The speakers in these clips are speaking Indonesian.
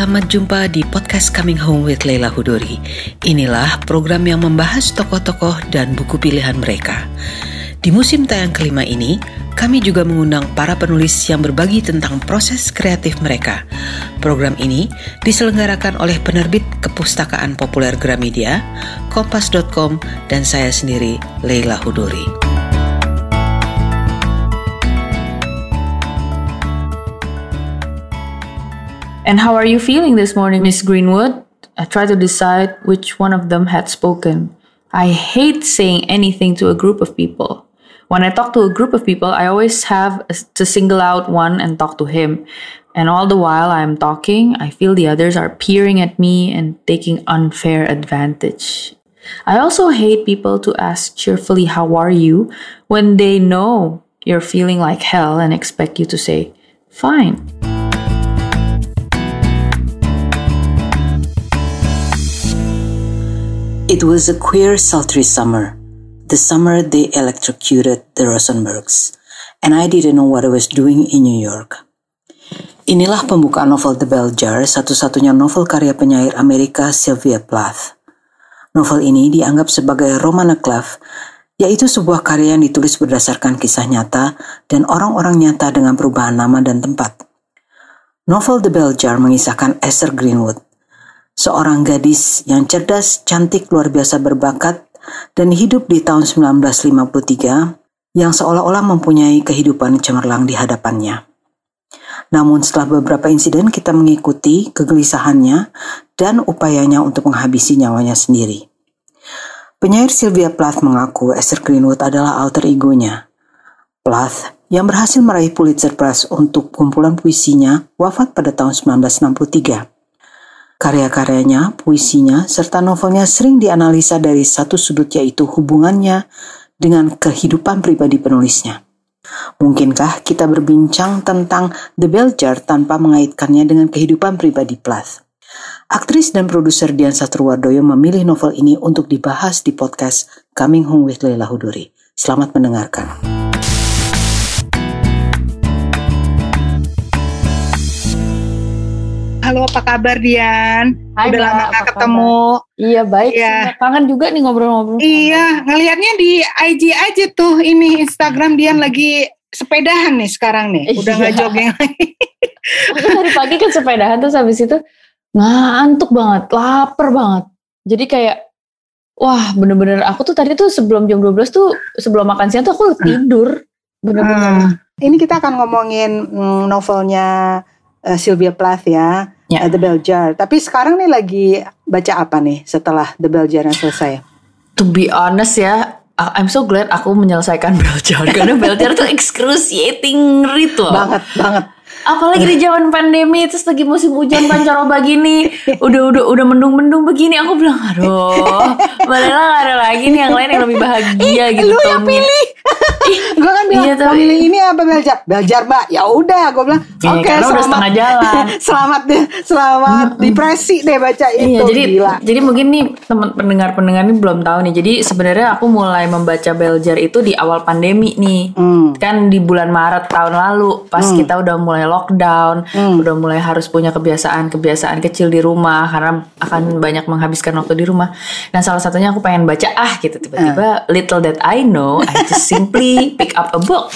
selamat jumpa di podcast Coming Home with Leila Hudori. Inilah program yang membahas tokoh-tokoh dan buku pilihan mereka. Di musim tayang kelima ini, kami juga mengundang para penulis yang berbagi tentang proses kreatif mereka. Program ini diselenggarakan oleh penerbit Kepustakaan Populer Gramedia, Kompas.com, dan saya sendiri, Leila Hudori. And how are you feeling this morning, Miss Greenwood? I tried to decide which one of them had spoken. I hate saying anything to a group of people. When I talk to a group of people, I always have to single out one and talk to him. And all the while I am talking, I feel the others are peering at me and taking unfair advantage. I also hate people to ask cheerfully, How are you? when they know you're feeling like hell and expect you to say, Fine. It was a queer, sultry summer. The summer they electrocuted the Rosenbergs, and I didn't know what I was doing in New York. Inilah pembukaan novel The Bell Jar, satu-satunya novel karya penyair Amerika Sylvia Plath. Novel ini dianggap sebagai Romana Clef, yaitu sebuah karya yang ditulis berdasarkan kisah nyata dan orang-orang nyata dengan perubahan nama dan tempat. Novel The Bell Jar mengisahkan Esther Greenwood, seorang gadis yang cerdas, cantik, luar biasa berbakat, dan hidup di tahun 1953 yang seolah-olah mempunyai kehidupan cemerlang di hadapannya. Namun setelah beberapa insiden kita mengikuti kegelisahannya dan upayanya untuk menghabisi nyawanya sendiri. Penyair Sylvia Plath mengaku Esther Greenwood adalah alter egonya. Plath yang berhasil meraih Pulitzer Prize untuk kumpulan puisinya wafat pada tahun 1963. Karya-karyanya, puisinya, serta novelnya sering dianalisa dari satu sudut yaitu hubungannya dengan kehidupan pribadi penulisnya. Mungkinkah kita berbincang tentang The Bell Jar tanpa mengaitkannya dengan kehidupan pribadi Plath? Aktris dan produser Dian Satruwardoyo memilih novel ini untuk dibahas di podcast Coming Home with Leila Huduri. Selamat mendengarkan. Halo, apa kabar Dian? Hai, Udah lama gak ketemu. Iya, baik. Ya. Kangen juga nih ngobrol-ngobrol. Iya, ngelihatnya di IG aja tuh ini Instagram Dian lagi sepedahan nih sekarang nih. Udah nggak Iya. jogging lagi. Aku tadi pagi kan sepedahan terus habis itu ngantuk banget, lapar banget. Jadi kayak wah bener-bener aku tuh tadi tuh sebelum jam 12 tuh sebelum makan siang tuh aku tidur. Bener-bener. Hmm. Ini kita akan ngomongin mm, novelnya eh, Sylvia Plath ya, Ya. eh, The Bell Jar. Tapi sekarang nih lagi baca apa nih setelah The Bell Jar yang selesai? To be honest ya, I'm so glad aku menyelesaikan Beljar karena Beljar tuh excruciating loh. Banget, banget. Apalagi di zaman pandemi terus lagi musim hujan pancaroba gini, udah udah udah mendung-mendung begini, aku bilang aduh, gak ada lagi nih yang lain yang lebih bahagia gitu. lu yang pilih. gue kan bilang Iya, mau tapi- milih ini apa Beljar? Beljar mbak. Ya udah, gue bilang Iya, oke udah selamat. setengah jalan. selamat deh, selamat depresi deh baca itu. Iya, jadi Gila. jadi mungkin nih teman pendengar-pendengar ini belum tahu nih. Jadi sebenarnya aku mulai membaca Beljar itu di awal pandemi nih. Hmm. Kan di bulan Maret tahun lalu pas kita udah mulai lockdown, Hmm. udah mulai harus punya kebiasaan-kebiasaan kecil di rumah karena akan banyak menghabiskan waktu di rumah. Dan salah satunya aku pengen baca ah gitu tiba-tiba little that I know, I just simply pick up a book.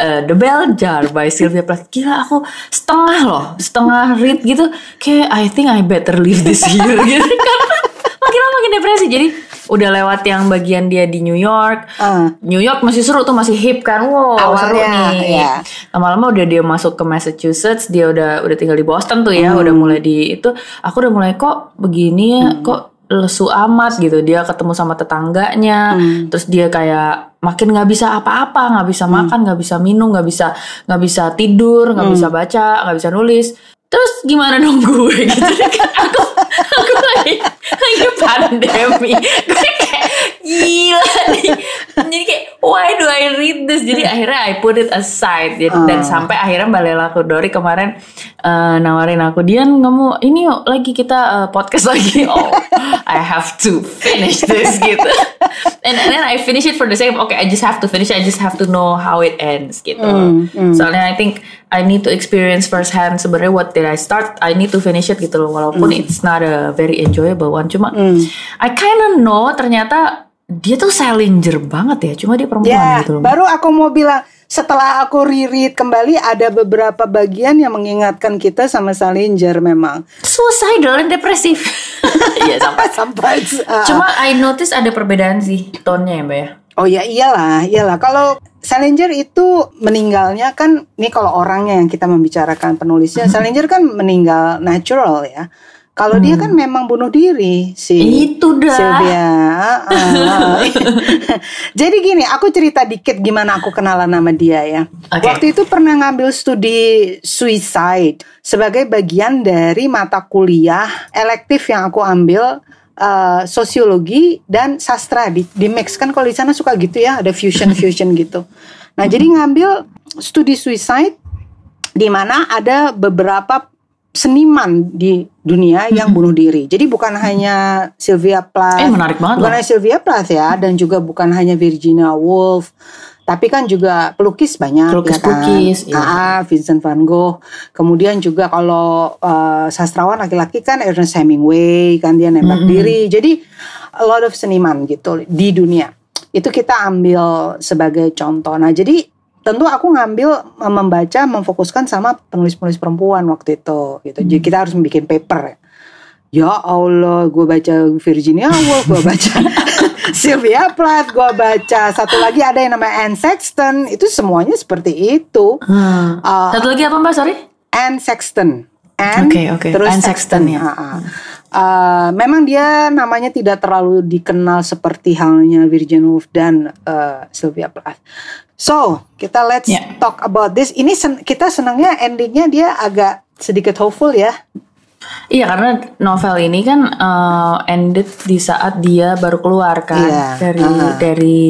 Uh, The Bell Jar by Sylvia Plath. Gila aku setengah loh, setengah read gitu. Kayak I think I better leave this here gitu. Karena makin lama makin depresi. Jadi udah lewat yang bagian dia di New York. Ah. New York masih seru tuh masih hip kan. Wow, seru Awalnya, nih. ya. Lama-lama udah dia masuk ke Massachusetts, dia udah udah tinggal di Boston tuh ya, udah mulai di itu aku udah mulai kok begini ya, kok lesu amat gitu. Dia ketemu sama tetangganya, terus dia kayak makin nggak bisa apa-apa, nggak bisa makan, nggak bisa minum, nggak bisa nggak bisa tidur, nggak bisa baca, nggak bisa nulis. Terus gimana dong gue? Gitu. Aku aku lagi lagi pandemi. Gue kayak gila nih jadi kayak why do I read this? Jadi akhirnya I put it aside Jadi, Ah. dan sampai akhirnya Mbak Lela Kudori kemarin eh, nawarin aku, Dian kamu ini yuk lagi kita eh, podcast lagi. Oh, I have to finish this gitu. And then I finish it for the sake of okay, I just have to finish. it. I just have to know how it ends gitu. Hmm, Soalnya I think I need to experience firsthand sebenarnya what did I start. I need to finish it gitu loh. Walaupun Hmm. it's not a very enjoyable one. Cuma I kinda know ternyata dia tuh Salinger banget ya. Cuma dia perempuan Ya, gitu loh. baru aku mau bilang setelah aku reread kembali ada beberapa bagian yang mengingatkan kita sama Salinger memang. Suicidal dan depresif. Iya sampai. Sampai uh, Cuma I notice ada perbedaan sih tone-nya ya mbak ya. Oh ya iyalah, iyalah. Kalau Salinger itu meninggalnya kan, ini kalau orangnya yang kita membicarakan penulisnya, Salinger kan meninggal natural ya. Kalau dia kan memang bunuh diri si Itu dah. Sylvia. Jadi gini, aku cerita dikit gimana aku kenalan nama dia ya. Oke. Waktu itu pernah ngambil studi suicide sebagai bagian dari mata kuliah elektif yang aku ambil eh, sosiologi dan sastra di, di mix kan kalau di sana suka gitu ya ada fusion fusion gitu. Nah jadi ngambil studi suicide di mana ada beberapa seniman di dunia yang bunuh diri. Jadi bukan hanya Sylvia Plath, Eh, menarik banget bukan loh. hanya Sylvia Plath ya, dan juga bukan hanya Virginia Woolf, tapi kan juga pelukis banyak Pelukis-pelukis, ya iya. kan. Ah, Vincent van Gogh. Kemudian juga kalau eh, sastrawan laki-laki kan Ernest Hemingway kan dia nembak diri. Jadi a lot of seniman gitu di dunia. Itu kita ambil sebagai contoh. Nah, jadi tentu aku ngambil eh, membaca memfokuskan sama penulis-penulis perempuan waktu itu gitu. Jadi kita harus bikin paper. Ya Allah, gue baca Virginia Woolf, gue baca Sylvia Plath, gue baca satu lagi ada yang namanya Anne Sexton. Itu semuanya seperti itu. Hmm. Uh, Satu lagi apa mbak sorry? Anne Sexton. Anne, Oke, oke. terus Anne Sexton. Sexton, ya. Ah, ah. Uh, memang dia namanya tidak terlalu dikenal seperti halnya Virginia Woolf dan uh, Sylvia Plath. So kita let's Ya. talk about this. Ini sen- kita senangnya endingnya dia agak sedikit hopeful ya. Iya karena novel ini kan uh, ended di saat dia baru keluar kan Iya, dari ah. dari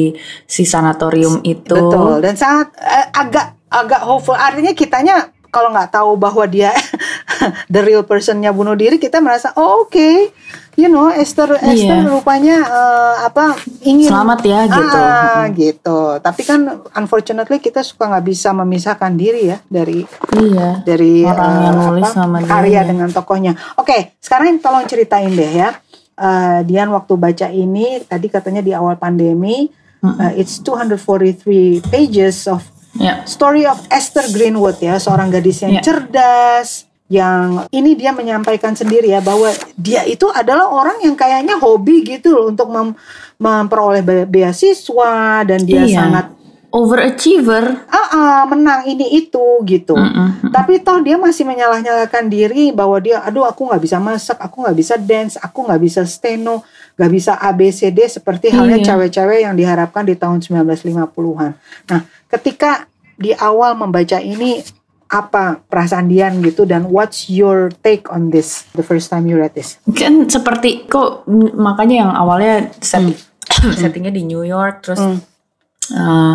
si sanatorium itu. Betul dan sangat eh, agak agak hopeful. Artinya kitanya kalau nggak tahu bahwa dia the real personnya bunuh diri, kita merasa oh oke, you know Esther Esther Iya. rupanya eh, apa ingin Selamat ya, gitu. Ah, gitu. Tapi kan unfortunately kita suka nggak bisa memisahkan diri ya dari Iya. dari Orang yang eh, nulis apa, sama dia. karya dengan tokohnya. Oke, sekarang tolong ceritain deh ya. Eh, Dian waktu baca ini tadi katanya di awal pandemi, eh, it's 243 pages of Ya. story of Esther Greenwood ya, seorang gadis yang Ya. cerdas, yang ini dia menyampaikan sendiri ya bahwa dia itu adalah orang yang kayaknya hobi gitu loh untuk mem- memperoleh be- beasiswa dan dia Iya. sangat Overachiever. ah ah, menang ini itu gitu. Mm-mm. Tapi toh dia masih menyalah-nyalahkan diri bahwa dia, aduh aku nggak bisa masak, aku nggak bisa dance, aku nggak bisa steno, nggak bisa ABCD seperti halnya Iya. cewek-cewek yang diharapkan di tahun 1950-an. Nah, ketika di awal membaca ini apa perasaan Dian gitu dan what's your take on this the first time you read this? Kan seperti kok makanya yang awalnya setting settingnya di New York terus Hmm. uh,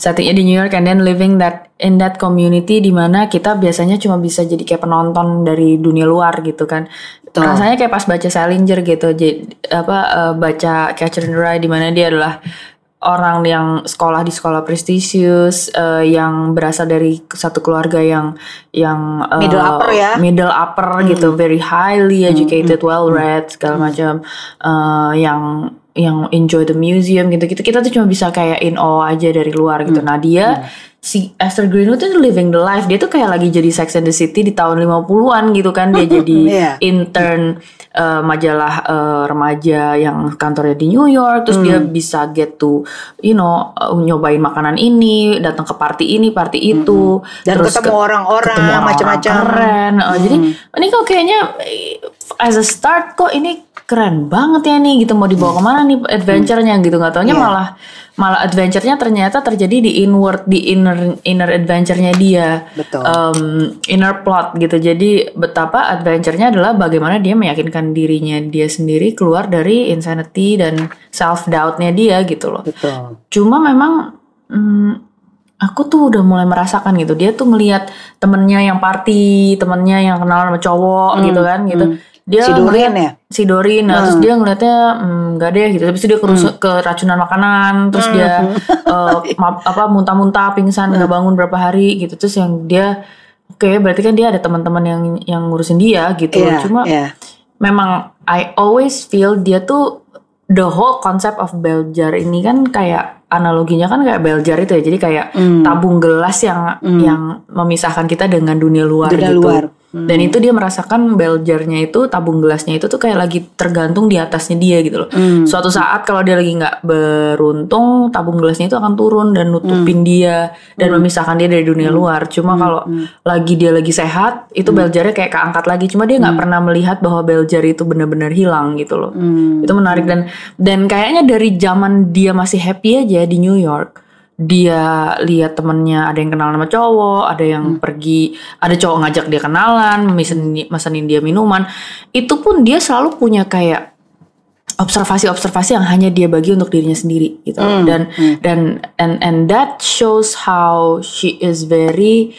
settingnya di New York and then living that in that community di mana kita biasanya cuma bisa jadi kayak penonton dari dunia luar gitu kan. Betul. Rasanya kayak pas baca Salinger gitu. Jadi apa uh, baca Catcher in the Rye di mana dia adalah orang yang sekolah di sekolah prestisius uh, yang berasal dari satu keluarga yang yang uh, Middle upper ya. middle upper gitu very highly educated well read segala macam uh, yang yang enjoy the museum gitu. Gitu kita tuh cuma bisa kayak in awe aja dari luar gitu. Nah dia si Esther Greenwood tuh living the life. Dia tuh kayak lagi jadi Sex and the City di tahun 50-an gitu kan. Dia jadi Iya. intern uh, majalah uh, remaja yang kantornya di New York. Terus dia bisa get to you know uh, nyobain makanan ini datang ke party ini party itu. Dan terus ketemu ke- orang-orang, macam-macam. keren. Uh, jadi ini kok kayaknya as a start kok ini keren banget ya nih gitu. Mau dibawa ke mana nih adventure-nya gitu. Nggak taunya Iya. malah malah adventure-nya ternyata terjadi di inward di inner inner adventure-nya dia. Betul. um, inner plot gitu. Jadi betapa adventure-nya adalah bagaimana dia meyakinkan dirinya dia sendiri keluar dari insanity dan self doubt-nya dia gitu loh. Betul. cuma memang hmm, aku tuh udah mulai merasakan gitu. Dia tuh ngelihat temennya yang party temennya yang kenal sama cowok gitu kan gitu dia Si ngeliat- ya? si Dorin. Nah, terus dia ngeliatnya "Hmm, nggak deh gitu. Terus dia kerus- keracunan makanan terus dia eh, ma- apa muntah-muntah pingsan nggak bangun berapa hari gitu. Terus yang dia oke berarti kan dia ada teman-teman yang yang ngurusin dia gitu. Iya, cuma iya. memang I always feel dia tuh the whole concept of Beljar ini kan kayak analoginya kan kayak Beljar itu ya. Jadi kayak Hmm. tabung gelas yang yang memisahkan kita dengan dunia luar Dunia gitu. luar. Dan itu dia merasakan Beljarnya itu tabung gelasnya itu tuh kayak lagi tergantung di atasnya dia gitu loh. Hmm. suatu saat kalau dia lagi nggak beruntung tabung gelasnya itu akan turun dan nutupin Hmm. dia. Dan memisahkan dia dari dunia luar. Cuma kalau lagi dia lagi sehat itu Hmm. Beljarnya kayak keangkat lagi. Cuma dia nggak pernah melihat bahwa Beljar itu benar-benar hilang gitu loh. Hmm. itu menarik. Dan dan kayaknya dari zaman dia masih happy aja di New York dia lihat temennya ada yang kenal sama cowok ada yang pergi ada cowok ngajak dia kenalan mesenin, mesenin dia minuman itu pun dia selalu punya kayak observasi-observasi yang hanya dia bagi untuk dirinya sendiri gitu dan dan and and that shows how she is very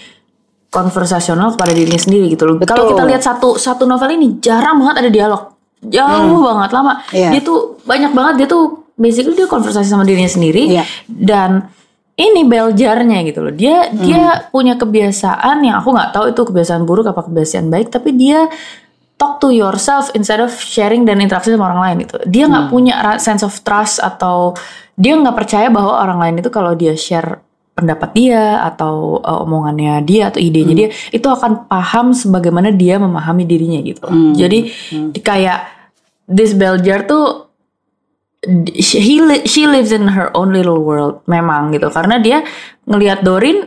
konversasional kepada dirinya sendiri gitu loh. Kalau kita lihat satu satu novel ini jarang banget ada dialog. Jauh banget lama. Iya. Dia tuh banyak banget dia tuh basically dia konversasi sama dirinya sendiri Iya. dan ini beljarnya gitu loh. Dia Hmm. dia punya kebiasaan yang aku nggak tahu itu kebiasaan buruk apa kebiasaan baik tapi dia talk to yourself instead of sharing dan interaksi sama orang lain itu. Dia nggak Hmm. punya sense of trust atau dia nggak percaya bahwa orang lain itu kalau dia share pendapat dia atau uh, omongannya dia atau idenya Hmm. dia itu akan paham sebagaimana dia memahami dirinya gitu. Hmm. Jadi kayak this Beljar tuh he li- she lives in her own little world memang gitu. Karena dia ngelihat Dorin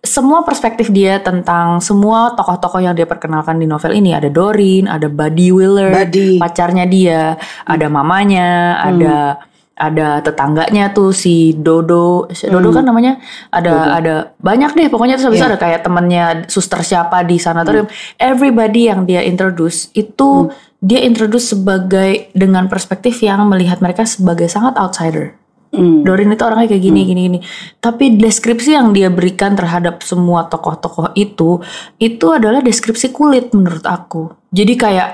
semua perspektif dia tentang semua tokoh-tokoh yang dia perkenalkan di novel ini. Ada Dorin, ada Buddy Wheeler, Buddy. pacarnya dia, ada mamanya, ada ada tetangganya tuh si Dodo, si Dodo kan namanya, ada ada banyak deh pokoknya terus habis itu ada kayak temannya suster siapa di sanatorium, everybody yang dia introduce itu dia introduce sebagai dengan perspektif yang melihat mereka sebagai sangat outsider. Hmm. Dorin itu orangnya kayak gini gini gini. Tapi deskripsi yang dia berikan terhadap semua tokoh-tokoh itu itu adalah deskripsi kulit menurut aku. Jadi kayak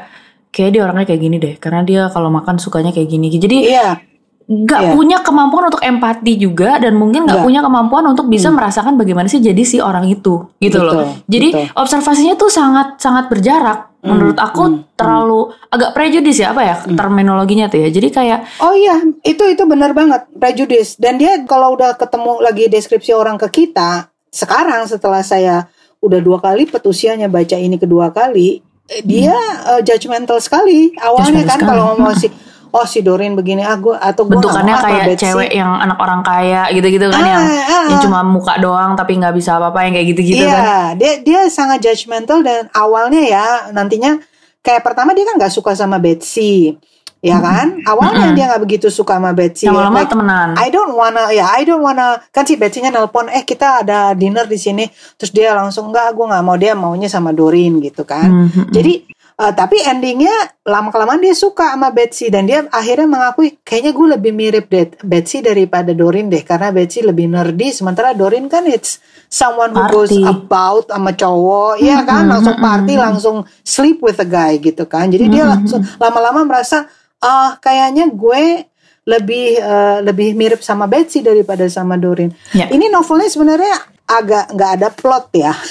kayak dia orangnya kayak gini deh karena dia kalau makan sukanya kayak gini. Jadi Iya. Nggak Iya. punya kemampuan untuk empati juga dan mungkin nggak Nggak. punya kemampuan untuk bisa merasakan bagaimana sih jadi si orang itu gitu Betul, loh. Jadi betul. observasinya tuh sangat sangat berjarak. Menurut aku terlalu agak prejudis ya apa ya terminologinya tuh ya. Jadi kayak Oh iya, itu itu benar banget prejudice. Dan dia kalau udah ketemu lagi deskripsi orang ke kita, sekarang setelah saya udah dua kali petusianya baca ini kedua kali, eh, dia eh, judgmental sekali. Awalnya Judgmental kan sekali. kalau ngomong si oh si Dorin begini ah gua atau gua nggak bentukannya ah, kayak Betsy. cewek yang anak orang kaya gitu-gitu kan Ah, yang ah, yang ah. cuma muka doang tapi nggak bisa apa-apa yang kayak gitu-gitu iya, kan. dia dia sangat judgmental dan awalnya ya nantinya kayak pertama dia kan nggak suka sama Betsy, ya kan? Awalnya dia nggak begitu suka sama Betsy. Lama-lama Like, temenan. I don't wanna ya I don't wanna kan si Betsy-nya nelpon eh kita ada dinner di sini terus dia langsung enggak gue nggak mau dia maunya sama Dorin gitu kan Mhm. jadi eh, tapi endingnya lama kelamaan dia suka sama Betsy dan dia akhirnya mengakui kayaknya gue lebih mirip Det- Betsy daripada Dorin deh karena Betsy lebih nerdy sementara Dorin kan it's someone who goes Party. about sama cowok ya kan langsung party langsung sleep with a guy gitu kan jadi dia langsung lama-lama merasa ah kayaknya gue lebih eh, lebih mirip sama Betsy daripada sama Dorin. Ya. Ini novelnya sebenarnya agak nggak ada plot ya.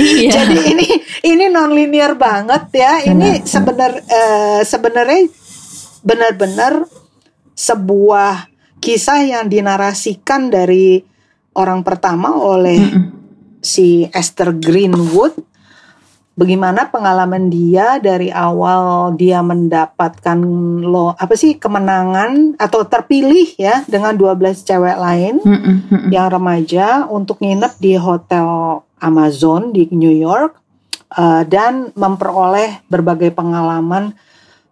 Iya. Jadi ini ini non linear banget ya. Ini sebenar eh, sebenarnya benar-benar sebuah kisah yang dinarasikan dari orang pertama oleh si Esther Greenwood bagaimana pengalaman dia dari awal dia mendapatkan lo apa sih kemenangan atau terpilih ya dengan 12 cewek lain Mm-mm, mm-mm. yang remaja untuk nginep di hotel Amazon di New York eh, dan memperoleh berbagai pengalaman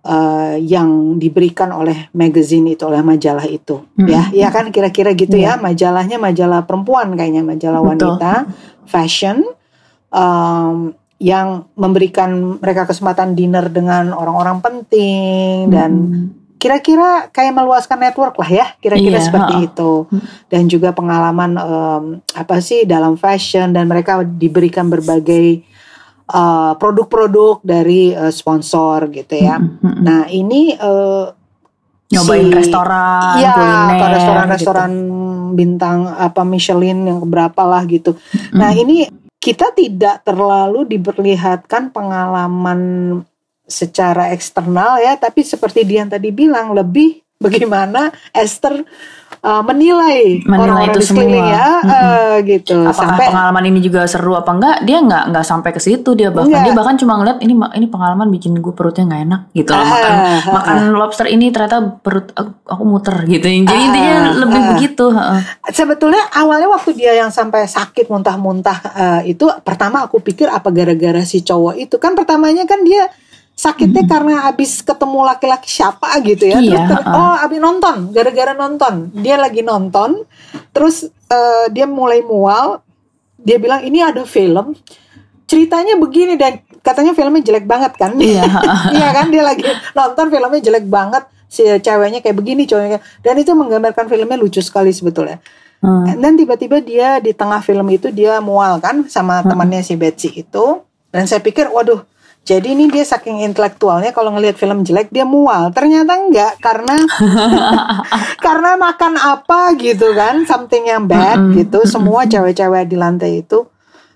uh, yang diberikan oleh magazine itu oleh majalah itu. Ya ya kan? Kira-kira gitu ya. Majalahnya majalah perempuan kayaknya majalah Betul. wanita fashion. Um, yang memberikan mereka kesempatan dinner dengan orang-orang penting dan kira-kira kayak meluaskan network lah ya kira-kira Iya, seperti itu. Dan juga pengalaman em, apa sih dalam fashion dan mereka diberikan berbagai uh, produk-produk dari uh, sponsor gitu ya. Nah ini uh, Nyobain si- restoran, kuliner, ke restoran-restoran bintang apa Michelin yang berapa lah gitu. Nah ini kita tidak terlalu diperlihatkan pengalaman secara eksternal ya, tapi seperti Dian tadi bilang lebih bagaimana Esther uh, menilai, Menilai orang-orang itu di sekeliling semua. ya, uh, gitu. apakah Sampai pengalaman ini juga seru apa enggak dia nggak nggak sampai ke situ dia bahkan Enggak. dia bahkan cuma ngeliat ini ini pengalaman bikin gue perutnya nggak enak gitu loh Ah, makan ah, makan lobster ini ternyata perut aku, aku muter gitu jadi intinya Ah, lebih ah. begitu heeh. sebetulnya awalnya waktu dia yang sampai sakit muntah-muntah eh, itu pertama aku pikir apa gara-gara si cowok itu kan pertamanya kan dia sakitnya karena habis ketemu laki-laki siapa gitu ya Iya, terus ter- heeh. oh habis nonton gara-gara nonton. Dia lagi nonton terus eh, dia mulai mual. Dia bilang ini ada film ceritanya begini dan katanya filmnya jelek banget kan? Iya, iya kan? Dia lagi nonton filmnya jelek banget. Si ceweknya kayak begini cowoknya dan itu menggambarkan filmnya lucu sekali sebetulnya. Hmm. dan tiba-tiba dia di tengah film itu dia mual kan sama temannya si Betsy itu. Dan saya pikir waduh jadi ini dia saking intelektualnya kalau ngelihat film jelek dia mual. Ternyata enggak karena karena makan apa gitu kan something yang bad gitu. Semua cewek-cewek di lantai itu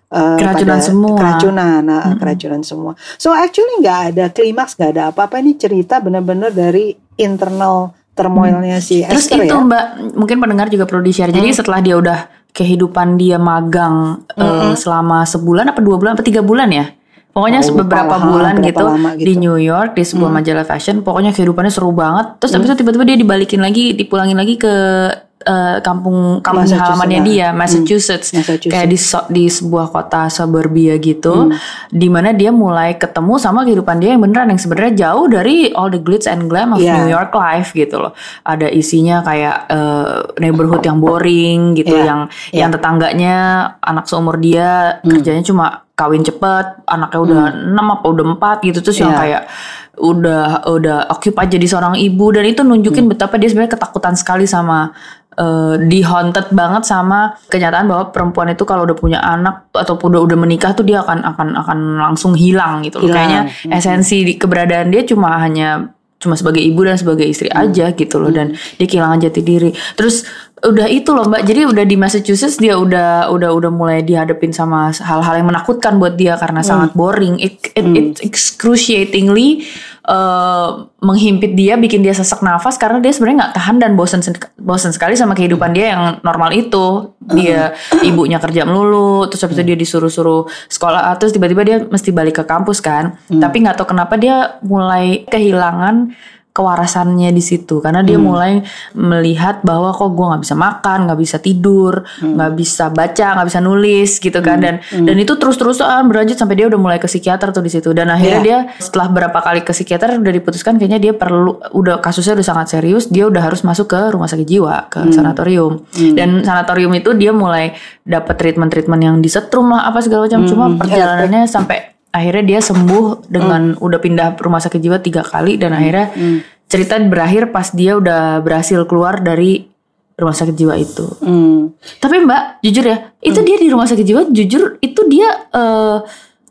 eh, Keracunan pada semua. keracunan nah, keracunan semua. So actually nggak ada klimaks nggak ada apa-apa. Ini cerita benar-benar dari internal turmoilnya si terus Esther itu ya. Mbak mungkin pendengar juga perlu di share jadi setelah dia udah kehidupan dia magang eh, selama sebulan apa dua bulan apa tiga bulan ya Pokoknya Oh, beberapa lah, bulan berapa gitu, lama gitu. di New York di sebuah majalah fashion. Pokoknya kehidupannya seru banget. Terus habis itu tiba-tiba dia dibalikin lagi, dipulangin lagi ke eh, kampung kampung halamannya ah. dia, Massachusetts. Massachusetts. Kayak di so- di sebuah kota suburbia gitu, di mana dia mulai ketemu sama kehidupan dia yang beneran yang sebenarnya jauh dari all the glitz and glam of Iya. New York life gitu loh. Ada isinya kayak eh, neighborhood yang boring gitu, Iya, yang iya. yang tetangganya anak seumur dia kerjanya cuma kawin cepet, anaknya udah enam apa udah empat gitu terus yang Iya. kayak udah udah occupied jadi seorang ibu dan itu nunjukin betapa dia sebenarnya ketakutan sekali sama eh, di haunted banget sama kenyataan bahwa perempuan itu kalau udah punya anak ataupun udah udah menikah tuh dia akan akan akan langsung hilang gitu. Hilang. Kayaknya esensi di keberadaan dia cuma hanya cuma sebagai ibu dan sebagai istri aja gitu loh dan dia kehilangan jati diri. Terus udah itu loh Mbak. Jadi udah di Massachusetts dia udah udah udah mulai dihadapin sama hal-hal yang menakutkan buat dia karena sangat boring. It it, it excruciatingly eh, menghimpit dia, bikin dia sesak nafas karena dia sebenarnya nggak tahan dan bosan bosan sekali sama kehidupan dia yang normal itu. Dia ibunya kerja melulu, terus habis itu dia disuruh-suruh sekolah, terus tiba-tiba dia mesti balik ke kampus kan. Tapi nggak tahu kenapa dia mulai kehilangan kewarasannya di situ. Karena dia mulai melihat bahwa kok gue nggak bisa makan nggak bisa tidur nggak bisa baca nggak bisa nulis gitu kan. Dan dan itu terus terusan berlanjut sampai dia udah mulai ke psikiater tuh di situ. Dan akhirnya Iya. dia setelah berapa kali ke psikiater udah diputuskan kayaknya dia perlu udah kasusnya udah sangat serius dia udah harus masuk ke rumah sakit jiwa ke sanatorium. Dan sanatorium itu dia mulai dapat treatment treatment yang disetrum lah apa segala macam. Cuma perjalanannya sampai akhirnya dia sembuh dengan udah pindah rumah sakit jiwa tiga kali dan akhirnya cerita berakhir pas dia udah berhasil keluar dari rumah sakit jiwa itu. Hmm. Tapi Mbak, jujur ya, itu dia di rumah sakit jiwa, jujur itu dia eh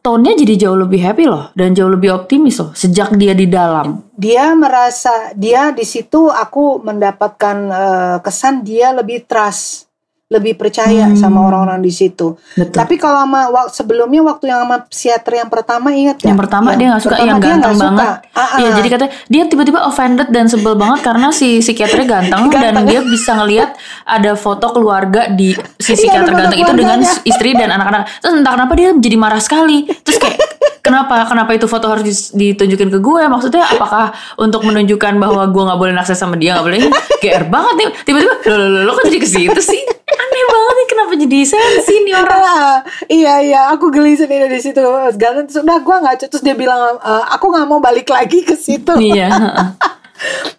tone-nya jadi jauh lebih happy loh dan jauh lebih optimis loh sejak dia di dalam. dia merasa dia di situ aku mendapatkan eh, kesan dia lebih trust lebih percaya sama orang-orang di situ. Hmm. Betul. Tapi kalau sama wak- sebelumnya waktu yang sama psikiater yang pertama ingat ya? Yang pertama dia nggak suka yang ganteng suka. banget. Ah, ah. Iya, jadi katanya dia tiba-tiba offended dan sebel banget karena si psikiaternya ganteng, dan Ganteng. dia bisa ngelihat ada foto keluarga di si Iya, psikiater ganteng itu dengan istri dan anak-anak. Terus entah kenapa dia jadi marah sekali. Terus kayak kenapa kenapa itu foto harus ditunjukin ke gue? Maksudnya apakah untuk menunjukkan bahwa gue nggak boleh naksir sama dia nggak boleh? GR banget nih. Tiba-tiba lo lo lo, lo kok jadi ke situ sih? Aneh banget nih kenapa jadi sensi nih orang Ah, iya iya aku geli sendiri di situ Galen terus udah gue nggak terus dia bilang "Eh, aku nggak mau balik lagi ke situ iya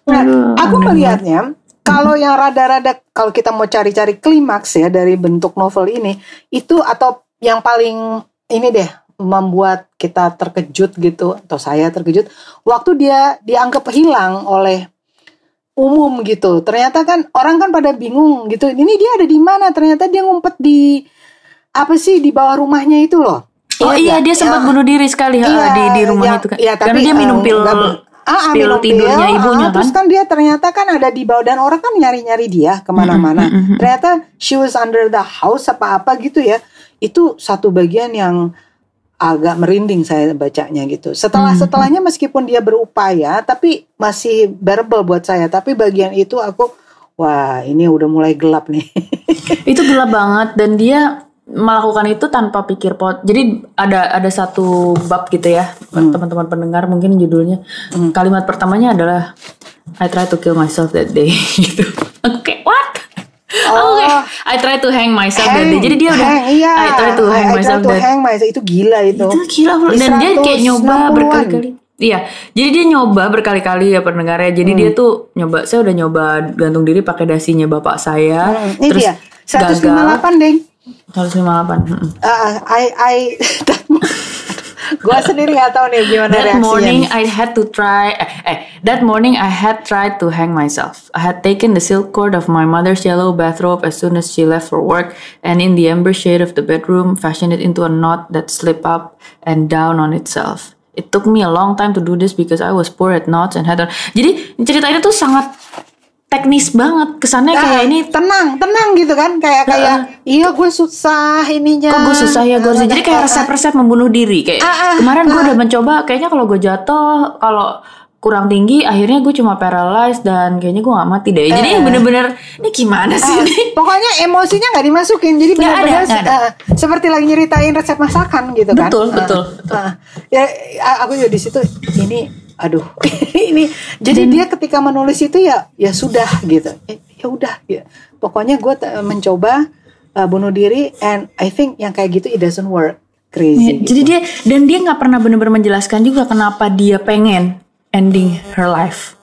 Nah, aku melihatnya kalau yang rada-rada kalau kita mau cari-cari klimaks ya dari bentuk novel ini itu atau yang paling ini deh membuat kita terkejut gitu atau saya terkejut waktu dia dianggap hilang oleh umum gitu. Ternyata kan orang kan pada bingung gitu. Ini dia ada di mana? Ternyata dia ngumpet di apa sih di bawah rumahnya itu loh. oh Ingat iya dia sempat Ya. bunuh diri sekali ha, Iya, di di rumah yang- itu kan iya, karena tapi, dia minum eh, pil ber- Ah, ah, pil minum tidurnya pil, ibunya ah, Terus kan kan dia ternyata kan ada di bawah dan orang kan nyari-nyari dia ke mana-mana. Mm-mm, mm-mm. Ternyata she was under the house apa-apa gitu ya. Itu satu bagian yang agak merinding saya bacanya gitu. Setelah Hmm. setelahnya meskipun dia berupaya, tapi masih bearable buat saya. Tapi bagian itu aku, wah ini udah mulai gelap nih. itu gelap banget dan dia melakukan itu tanpa pikir pot. Jadi ada ada satu bab gitu ya, Hmm. teman-teman pendengar mungkin judulnya kalimat pertamanya adalah I try to kill myself that day gitu. Oke, what? Oh. Oke, I try to hang myself day. Jadi dia udah hang, iya. I try to hang I try myself to that hang myself. Itu gila itu. itu gila Di dan dia kayak nyoba 160-an. berkali-kali. Iya, jadi dia nyoba berkali-kali ya pendengarnya. Jadi Hmm. dia tuh nyoba, saya udah nyoba gantung diri pakai dasinya bapak saya. Hmm, Ini terus dia. gagal. 158 deng. 158. mm-mm. Ah, I I gua sendiri nggak tahu nih gimana That reaksinya. morning I had to try eh, eh that morning I had tried to hang myself. I had taken the silk cord of my mother's yellow bathrobe as soon as she left for work and in the amber shade of the bedroom fashioned it into a knot that slipped up and down on itself. It took me a long time to do this because I was poor at knots and had a... Jadi cerita ini tuh sangat teknis banget. Kesannya kayak Ah, ini tenang, tenang gitu kan kayak kayak iya gue susah ininya. kok gue susah ya gue harus- jadi kayak resep-resep membunuh diri kayak Ah, ah, kemarin gue ah. udah mencoba kayaknya kalau gue jatuh kalau kurang tinggi akhirnya gue cuma paralyzed dan kayaknya gue gak mati deh jadi Eh. bener-bener ini gimana sih Ah, ini pokoknya emosinya nggak dimasukin jadi Nggak ada, ada. ah, seperti lagi nyeritain resep masakan gitu kan Betul, Ah, betul, ah. ya aku juga di situ ini aduh ini jadi dia ketika menulis itu ya ya sudah gitu. Eh, ya udah ya. Pokoknya gue mencoba uh, bunuh diri and I think yang kayak gitu it doesn't work. Crazy Ya, jadi dia dan dia nggak pernah bener-bener menjelaskan juga kenapa dia pengen ending her life.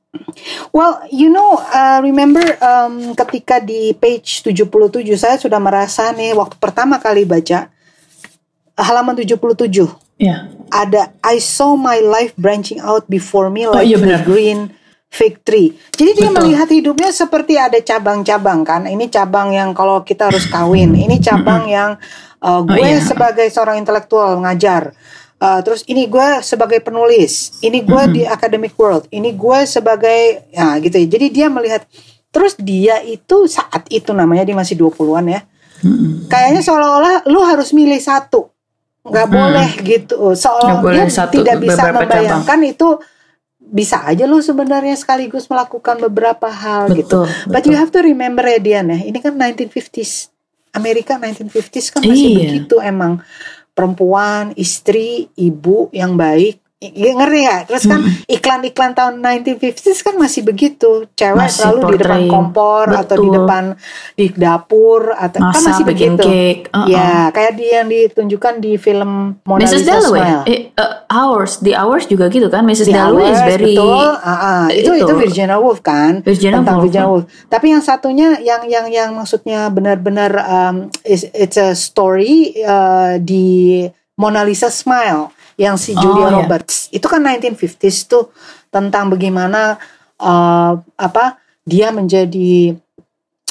Well, you know, uh, remember um, ketika di page 77 saya sudah merasa nih waktu pertama kali baca halaman 77 ya ada I saw my life branching out before me Oh, like iya the benar. green fig tree. Jadi dia Betul. melihat hidupnya seperti ada cabang-cabang kan. Ini cabang yang kalau kita harus kawin. Ini cabang yang uh, gue iya. sebagai seorang intelektual ngajar. Uh, terus ini gue sebagai penulis. Ini gue di academic world. Ini gue sebagai ya gitu ya. Jadi dia melihat terus dia itu saat itu namanya dia masih 20-an ya. Kayaknya seolah-olah lu harus milih satu. Nggak boleh gitu. Nggak boleh dia satu, tidak bisa membayangkan itu bisa aja lu sebenarnya sekaligus melakukan beberapa hal gitu. betul But you have to remember ya Dian ya, ini kan 1950s. Amerika 1950s kan masih Iya. begitu emang perempuan, istri, ibu yang baik. I- i- ngerti ya? Terus kan iklan-iklan tahun 1950s kan masih begitu. Cewek Masih selalu di depan kompor atau di Betul. depan di dapur atau kan Masak, masih begitu. cake, uh-uh. Ya, kayak di yang ditunjukkan di film Mona Mrs. Lisa Dalloway Smile. eh, uh, Hours The Hours juga gitu kan Mrs. The Dalloway is Hours, very betul. Ah, ah. itu itu. itu Virginia Woolf kan Virginia tentang Woolf, Virginia. Woolf. Tapi yang satunya yang yang yang maksudnya benar-benar um, is- it's a story uh, di Mona Lisa Smile yang si Oh, Julia iya. Roberts. Itu kan 1950s tuh tentang bagaimana uh, apa dia menjadi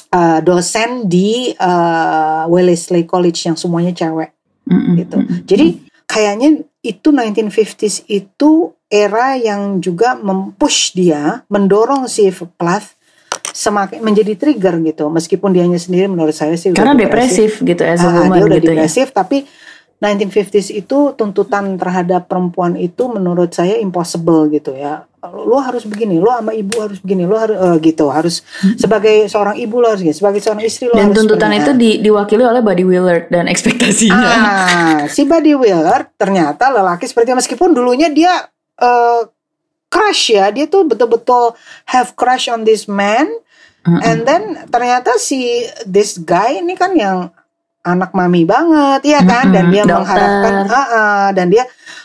uh, dosen di uh, Wellesley College yang semuanya cewek Mm-mm. gitu. Jadi kayaknya itu 1950s itu era yang juga mempush dia, mendorong si Plath semakin menjadi trigger gitu. Meskipun dianya sendiri menurut saya sih karena depresif gitu as a Ah, woman dia udah gitu ya depresif tapi 1950s itu tuntutan terhadap perempuan itu menurut saya impossible gitu ya. Lo harus begini, lo sama ibu harus begini, lo harus eh, gitu, harus sebagai seorang ibu lo harus gini, sebagai seorang istri lo dan harus tuntutan begini. itu di, diwakili oleh Buddy Willard dan ekspektasinya Ah, si Buddy Willard ternyata lelaki seperti meskipun dulunya dia eh, crush ya, dia tuh betul-betul have crush on this man, and then ternyata si this guy ini kan yang anak mami banget ya kan dan dia dokter. mengharapkan ah, ah, dan dia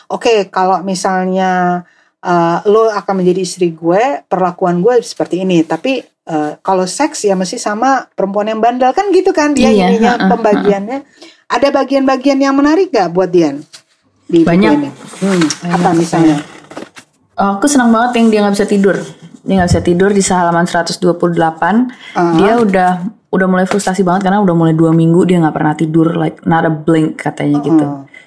oke kalau misalnya uh, lo akan menjadi istri gue perlakuan gue seperti ini tapi uh, kalau seks ya mesti sama perempuan yang bandel kan gitu kan dia Iya, ininya ha-ha, pembagiannya ada bagian-bagian yang menarik gak buat Dian di Banyak. ini? Hmm, apa misalnya Oh, aku senang banget yang dia nggak bisa tidur. Dia nggak bisa tidur di halaman 128. Dia udah udah mulai frustasi banget karena udah mulai dua minggu dia nggak pernah tidur, like not a blink katanya gitu.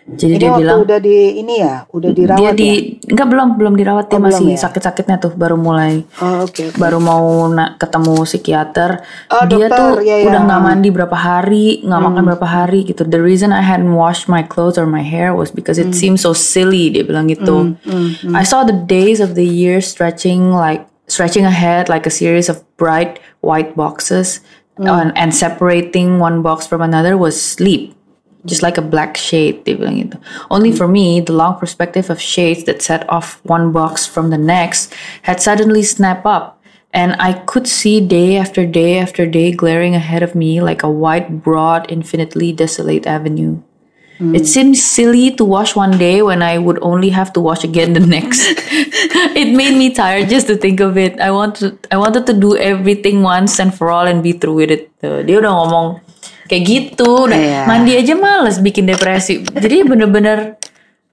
Jadi ini dia waktu bilang udah di ini ya? Udah dia dirawat di ya? nggak belum belum dirawat dia Oh, belum masih ya? sakit-sakitnya tuh baru mulai. Oh, oke oke. baru mau na- ketemu psikiater. Oh, dia dokter, tuh ya, ya. udah nggak mandi berapa hari nggak makan berapa hari gitu. The reason I hadn't washed my clothes or my hair was because it seemed so silly dia bilang gitu. I saw the days of the year stretching like stretching ahead like a series of bright white boxes and, and separating one box from another was sleep just like a black shade. Only for me, the long perspective of shades that set off one box from the next had suddenly snapped up. And I could see day after day after day glaring ahead of me like a wide, broad, infinitely desolate avenue. It seemed silly to wash one day when I would only have to wash again the next. it made me tired just to think of it. I wanted I wanted to do everything once and for all and be through with it. Tuh, dia udah ngomong kayak gitu, udah Iya. mandi aja males bikin depresi. Jadi bener-bener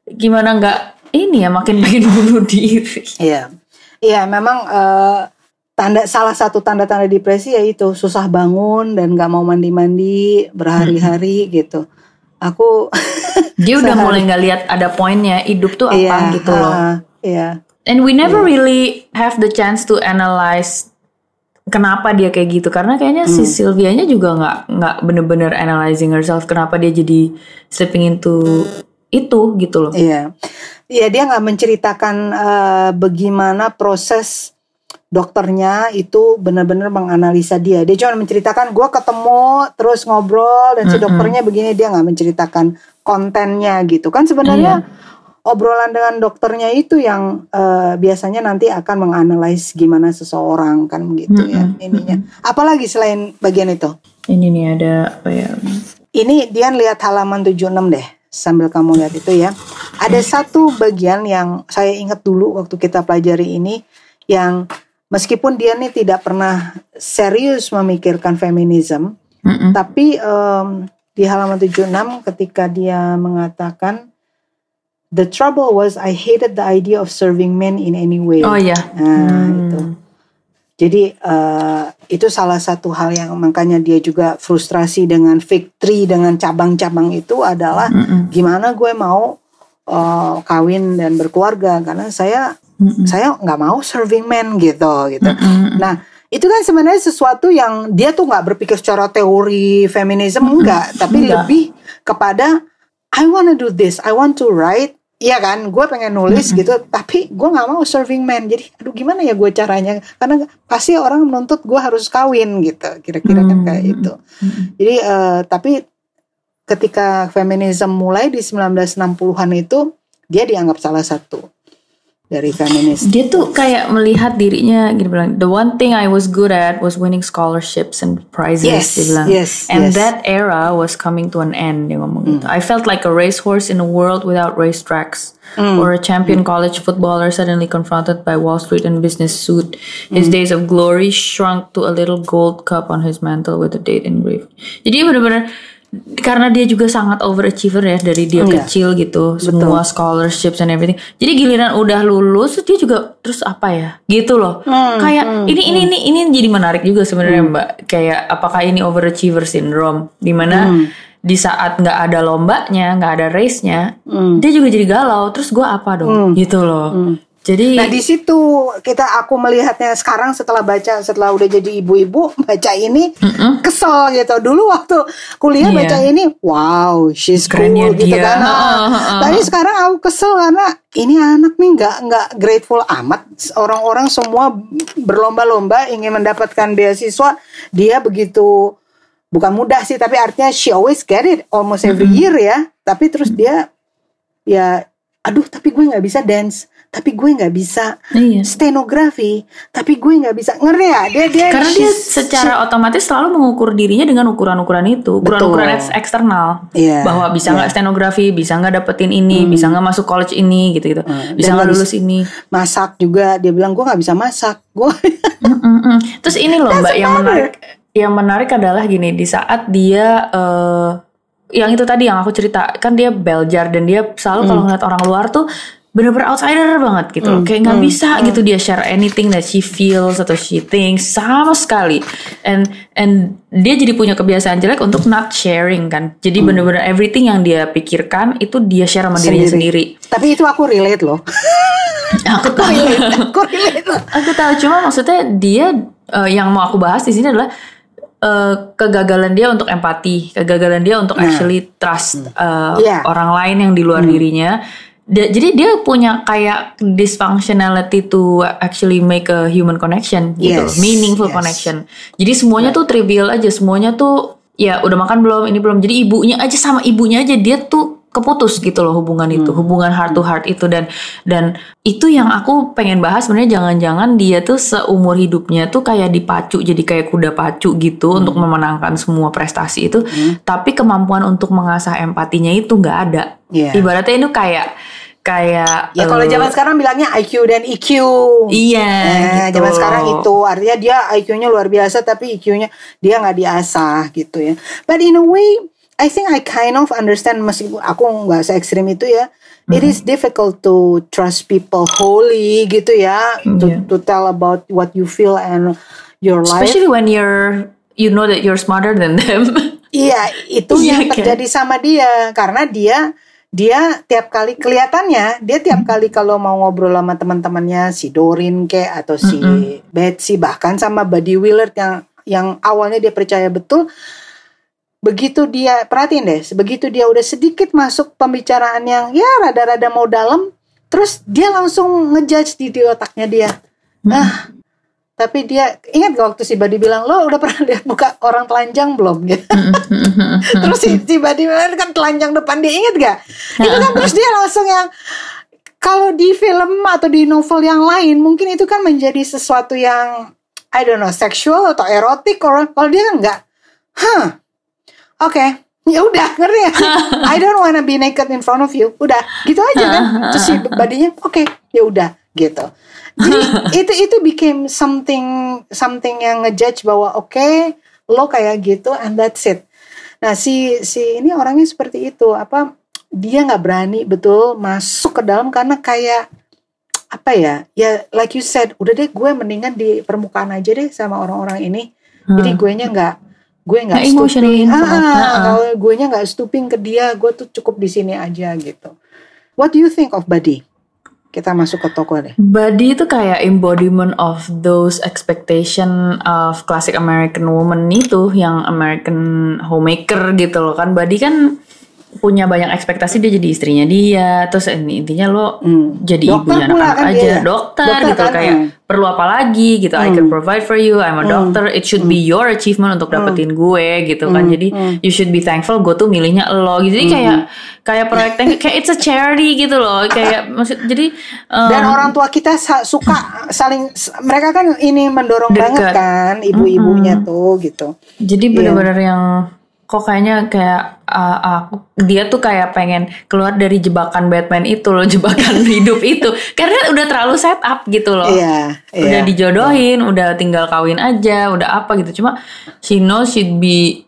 gimana nggak ini ya makin makin bunuh diri. Iya, iya memang eh, tanda salah satu tanda-tanda depresi ya itu susah bangun dan nggak mau mandi-mandi berhari-hari gitu. Aku Dia udah mulai nggak lihat ada poinnya hidup tuh apa iya, gitu loh. ah, iya, And we never really have the chance to analyze kenapa dia kayak gitu. Karena kayaknya si Sylvia-nya juga nggak nggak bener-bener analyzing herself kenapa dia jadi slipping into itu gitu loh. iya, iya dia nggak menceritakan eh, bagaimana proses dokternya itu benar-benar menganalisa dia. Dia cuma menceritakan gue ketemu terus ngobrol dan si dokternya begini dia nggak menceritakan kontennya gitu kan sebenarnya obrolan dengan dokternya itu yang eh, biasanya nanti akan menganalisis gimana seseorang kan begitu ya ininya. Apalagi selain bagian itu. Ini nih ada apa ya? Ini Dian lihat halaman 76 deh sambil kamu lihat itu ya. Ada satu bagian yang saya ingat dulu waktu kita pelajari ini yang meskipun dia nih tidak pernah serius memikirkan feminisme, Mm-mm. tapi em, di halaman 76 ketika dia mengatakan The trouble was I hated the idea of serving men in any way. Oh iya. Nah, itu. Jadi eh, itu salah satu hal yang makanya dia juga frustrasi dengan victory dengan cabang-cabang itu adalah gimana gue mau eh, kawin dan berkeluarga karena saya saya nggak mau serving men gitu gitu. Nah itu kan sebenarnya sesuatu yang dia tuh nggak berpikir secara teori feminisme enggak, tapi Enggak. lebih kepada I wanna do this, I want to write. Iya kan, gue pengen nulis gitu, tapi gue nggak mau serving man. Jadi, aduh gimana ya gue caranya? Karena pasti orang menuntut gue harus kawin gitu, kira-kira kan kayak itu. Jadi, eh, tapi ketika feminisme mulai di 1960-an itu, dia dianggap salah satu dari feminis. Dia tuh kayak melihat dirinya gitu bilang, the one thing I was good at was winning scholarships and prizes. Yes, dia bilang. yes, and yes. that era was coming to an end. Dia ngomong gitu. I felt like a racehorse in a world without racetracks. Or a champion college footballer suddenly confronted by Wall Street and business suit. His days of glory shrunk to a little gold cup on his mantle with a date engraved. Jadi benar-benar karena dia juga sangat overachiever ya dari dia Iya. kecil gitu semua scholarships and everything. Jadi giliran udah lulus dia juga terus apa ya gitu loh. Kayak ini ini ini ini jadi menarik juga sebenarnya mbak. Kayak apakah ini overachiever syndrome? Di mana di saat nggak ada lombanya nggak ada race nya dia juga jadi galau. Terus gue apa dong? Gitu loh jadi Nah di situ kita aku melihatnya sekarang setelah baca setelah udah jadi ibu-ibu baca ini kesel gitu. Dulu waktu kuliah Iya. baca ini, wow, she's Kerennya cool gitu dia. kan. Heeh, heeh. Tapi sekarang aku kesel karena ini anak nih nggak nggak grateful amat. Orang-orang semua berlomba-lomba ingin mendapatkan beasiswa, dia begitu bukan mudah sih, tapi artinya she always get it almost every year ya. Tapi terus dia ya aduh tapi gue nggak bisa dance tapi gue nggak bisa Iya. stenografi tapi gue nggak bisa ngeri ya dia dia Karena dia secara otomatis selalu mengukur dirinya dengan ukuran-ukuran itu, ukuran-ukuran eksternal. Iya, Bahwa bisa nggak iya. stenografi, bisa nggak dapetin ini, bisa nggak masuk college ini, gitu-gitu. Hmm, Bisa nggak lulus ini. masak juga dia bilang gue nggak bisa masak gue Mm-mm. Terus ini loh mbak yang menarik, yang menarik adalah gini di saat dia eh, yang itu tadi yang aku cerita kan dia Beljar dan dia selalu kalau Hmm. ngeliat orang luar tuh bener-bener outsider banget gitu loh. kayak nggak bisa gitu dia share anything that she feels atau she thinks sama sekali. And and dia jadi punya kebiasaan jelek untuk not sharing kan. Jadi Hmm. bener-bener everything yang dia pikirkan itu dia share sama dirinya sendiri. tapi itu aku relate loh. Aku tahu. aku relate. Aku tahu. Cuma maksudnya dia eh, yang mau aku bahas di sini adalah eh, kegagalan dia untuk empati, kegagalan dia untuk actually trust eh, Iya. orang lain yang di luar dirinya. Dia- jadi dia punya kayak dysfunctionality to actually make a human connection gitu, Yes, meaningful yes. connection. Jadi semuanya tuh trivial aja, semuanya tuh ya udah makan belum, ini belum. Jadi ibunya aja sama ibunya aja dia tuh keputus gitu loh hubungan itu, hubungan heart to heart itu dan dan itu yang aku pengen bahas sebenarnya jangan-jangan dia tuh seumur hidupnya tuh kayak dipacu jadi kayak kuda pacu gitu untuk memenangkan semua prestasi itu, tapi kemampuan untuk mengasah empatinya itu nggak ada. Iya. Ibaratnya itu kayak kayak ya kalau eh, zaman sekarang bilangnya IQ dan EQ iya Eh, gitu. zaman sekarang itu artinya dia IQ-nya luar biasa tapi EQ-nya dia nggak diasah gitu ya. But in a way, I think I kind of understand meskipun aku nggak se ekstrim itu ya. It Mm-hmm. is difficult to trust people wholly gitu ya, to, Iya. to tell about what you feel and your life. Especially when you're you know that you're smarter than them. Iya, itu Iya yang kan? terjadi sama dia karena dia dia tiap kali kelihatannya dia tiap kali kalau mau ngobrol sama teman-temannya si Dorin kayak atau si Betsy bahkan sama Buddy Willard yang yang awalnya dia percaya betul begitu dia perhatiin deh begitu dia udah sedikit masuk pembicaraan yang ya rada-rada mau dalam terus dia langsung ngejudge di, di otaknya dia. Ah tapi dia ingat gak waktu si Buddy bilang lo udah pernah lihat muka orang telanjang belum? Gitu terus si, si Buddy bilang kan telanjang depan. Dia inget gak? Itu kan terus dia langsung yang kalau di film atau di novel yang lain mungkin itu kan menjadi sesuatu yang I don't know seksual atau erotik or kalau dia kan enggak huh oke. Ya udah ngerti ya? I don't wanna be naked in front of you. Udah gitu aja kan? Terus si badinya oke ya udah gitu. Jadi itu itu became something something yang ngejudge bahwa oke lo kayak gitu and that's it. Nah si si ini orangnya seperti itu. Apa dia nggak berani betul masuk ke dalam karena kayak apa ya? Ya like you said udah deh gue mendingan di permukaan aja deh sama orang-orang ini. Jadi gue nya nggak gue nggak Nggak emotionally stooping involved. ah, kalau gue nya nggak stooping ke dia gue tuh cukup di sini aja gitu. What do you think of Buddy? Kita masuk ke toko deh. Buddy itu kayak embodiment of those expectation of classic American woman itu yang American homemaker gitu loh kan. Buddy kan punya banyak ekspektasi dia jadi istrinya dia. Terus ini intinya lo Hmm. jadi Dokter ibunya anak-anak kan aja. dia. dokter, Dokter gitu kan, kayak hmm. perlu apa lagi gitu. I can provide for you. I'm a doctor. It should be your achievement untuk dapetin gue gitu kan. Jadi you should be thankful. Gue tuh milihnya lo. Gitu jadi kayak kayak proyek kayak it's a charity gitu loh. Kayak maksud jadi um, dan orang tua kita suka saling mereka kan ini mendorong Dekat. banget kan ibu-ibunya tuh gitu. Jadi bener-bener yang kok kayaknya kayak uh, aku dia tuh kayak pengen keluar dari jebakan Batman itu loh jebakan hidup itu karena udah terlalu set up gitu loh. iya Udah iya dijodohin, udah tinggal kawin aja, udah apa gitu. Cuma she knows she'd be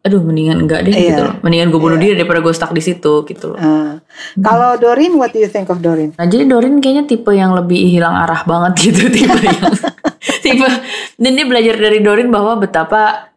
aduh mendingan enggak deh Iya. gitu loh. Mendingan gue bunuh diri daripada gue stuck di situ gitu loh. Ah. kalau Dorin what do you think of Dorin Nah jadi Dorin kayaknya tipe yang lebih hilang arah banget gitu tipe yang tipe dan dia belajar dari Dorin bahwa betapa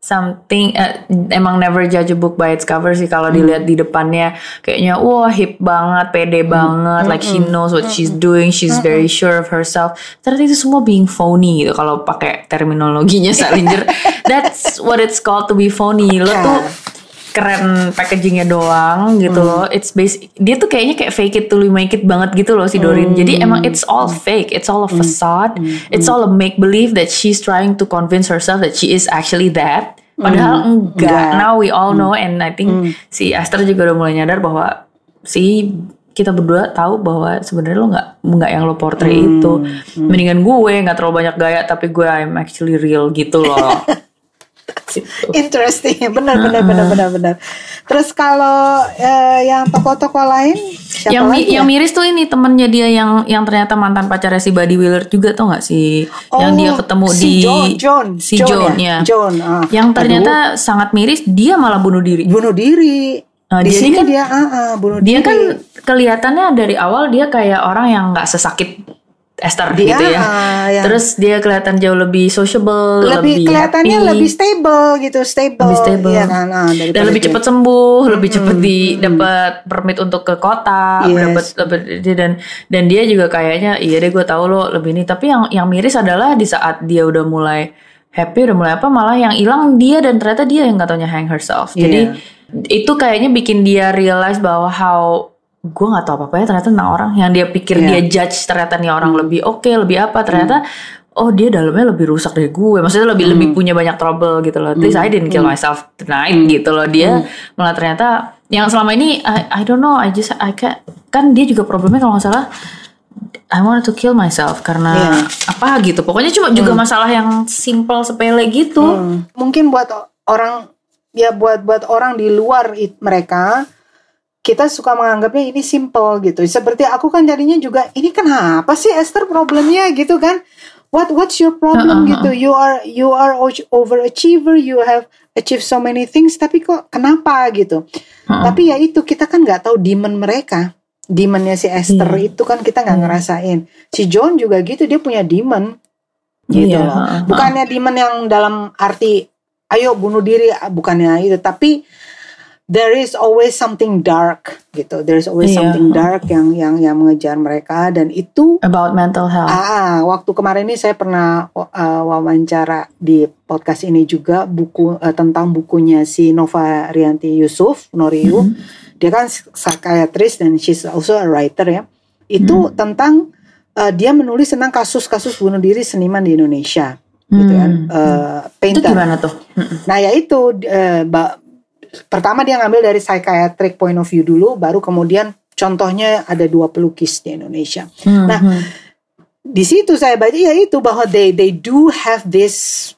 something eh, emang never judge a book by its cover sih kalau dilihat di depannya. Kayaknya wah hip banget pede banget like she knows what she's doing she's very sure of herself. Ternyata itu semua being phony gitu kalau pakai terminologinya Salinger. That's what it's called to be phony. Lo tuh keren packagingnya doang gitu loh. It's base dia tuh kayaknya kayak fake it till you make it banget gitu loh si Dorin. Jadi emang it's all fake, it's all a facade, it's all a make believe that she's trying to convince herself that she is actually that. Padahal enggak. Enggak. Now we all know and I think si Esther juga udah mulai nyadar bahwa si kita berdua tahu bahwa sebenarnya lo nggak nggak yang lo portray Hmm, itu mendingan gue nggak terlalu banyak gaya tapi gue I'm actually real gitu loh. Interesting, benar benar benar benar benar. Terus kalau eh, yang tokoh-tokoh lain siapa yang lagi yang ya? miris tuh ini temennya dia yang yang ternyata mantan pacarnya si Buddy Willard juga tau nggak sih yang dia Oh, ketemu si di John, John, si John John, ya? ya. John, ah. yang ternyata sangat miris dia malah bunuh diri bunuh diri. Nah, Di sini kan- dia ah, ah, bunuh dia diri. kan kelihatannya dari awal dia kayak orang yang nggak sesakit Esther Dia, gitu ya. yang- Terus dia kelihatan jauh lebih sociable, lebih, lebih, kelihatannya happy, lebih stable gitu, stable. lebih stable. Iya kan? Ah, daripada dan lebih cepat sembuh, lebih cepat di dapat permit untuk ke kota, Yes. dapat dapat dan dan dia juga kayaknya iya deh gue tahu lo lebih ini. Tapi yang yang miris adalah di saat dia udah mulai happy, udah mulai apa malah yang hilang dia dan ternyata dia yang nggak taunya hang herself. Jadi itu kayaknya bikin dia realize bahwa how gue nggak tahu apa apa ya ternyata tentang orang. Yang dia pikir Iya. dia judge ternyata nih orang lebih oke lebih apa ternyata oh dia dalamnya lebih rusak dari gue maksudnya lebih lebih punya banyak trouble gitu loh. At least I didn't kill myself tonight gitu loh. Dia malah ternyata yang selama ini I, I don't know I just I can kan dia juga problemnya kalau nggak salah I wanted to kill myself karena Iya. apa gitu. Pokoknya cuma juga masalah yang simple sepele gitu. Hmm. Mungkin buat orang ya buat buat orang di luar it- mereka kita suka menganggapnya ini simple gitu. Seperti aku kan jadinya juga ini kenapa sih Esther problemnya gitu kan? What what's your problem gitu? You are you are overachiever, you have achieved so many things tapi kok kenapa gitu? Tapi ya itu kita kan nggak tahu demon mereka. Demonnya si Esther itu kan kita nggak ngerasain. Si John juga gitu dia punya demon gitu Iya, loh. Bukannya demon yang dalam arti ayo bunuh diri bukannya itu tapi there is always something dark gitu. There is always Iya. something dark yang yang yang mengejar mereka dan itu about mental health Ah, waktu kemarin ini saya pernah uh, wawancara di podcast ini juga buku uh, tentang bukunya si Nova Rianti Yusuf Noriu. Dia kan psychiatrist dan she's also a writer ya. Itu tentang uh, dia menulis tentang kasus-kasus bunuh diri seniman di Indonesia, gitu kan. Uh, itu painter. gimana tuh. Nah ya itu eh, ba- pertama dia ngambil dari psychiatric point of view dulu, baru kemudian contohnya ada dua pelukis di Indonesia. Hmm, Nah hmm. di situ saya baca ya itu bahwa they they do have this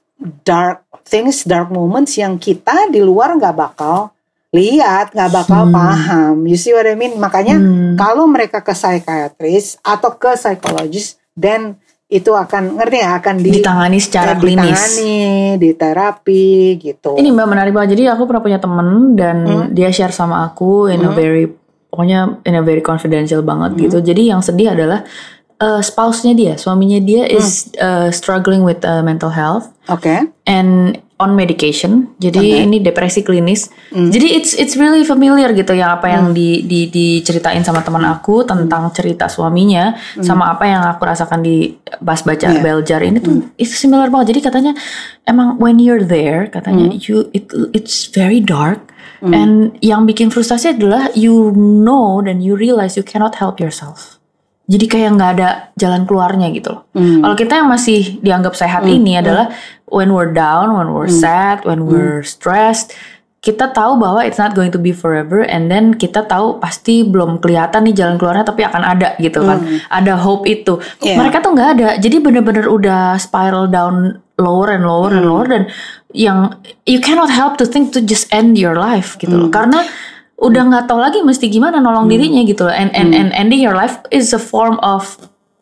dark things, dark moments yang kita di luar nggak bakal lihat, nggak bakal paham. You see what I mean? Makanya kalau mereka ke psychiatrist atau ke psychologist, then itu akan ngerti ya akan di ditangani secara eh, klinis ditangani, di terapi gitu. Ini mbak menarik banget. Jadi aku pernah punya temen dan dia share sama aku in a very pokoknya in a very confidential banget gitu. Jadi yang sedih adalah uh, spouse-nya dia, suaminya dia is uh, struggling with uh, mental health Oke. and on medication. Jadi Okay. ini depresi klinis. Jadi it's it's really familiar gitu ya apa yang di, di diceritain sama teman aku tentang cerita suaminya sama apa yang aku rasakan di pas baca Yeah. Beljar ini tuh itu similar banget. Jadi katanya emang when you're there katanya you it it's very dark and yang bikin frustasi adalah you know dan you realize you cannot help yourself. Jadi kayak nggak ada jalan keluarnya gitu loh. Kalau kita yang masih dianggap sehat ini adalah when we're down, when we're sad, when we're stressed, kita tahu bahwa it's not going to be forever and then kita tahu pasti belum kelihatan nih jalan keluarnya tapi akan ada gitu kan. Ada hope itu. Yeah. Mereka tuh nggak ada. Jadi bener-bener udah spiral down lower and lower and lower dan yang you cannot help to think to just end your life gitu loh. Karena udah nggak tahu lagi mesti gimana nolong dirinya gitu loh. And and and ending your life is a form of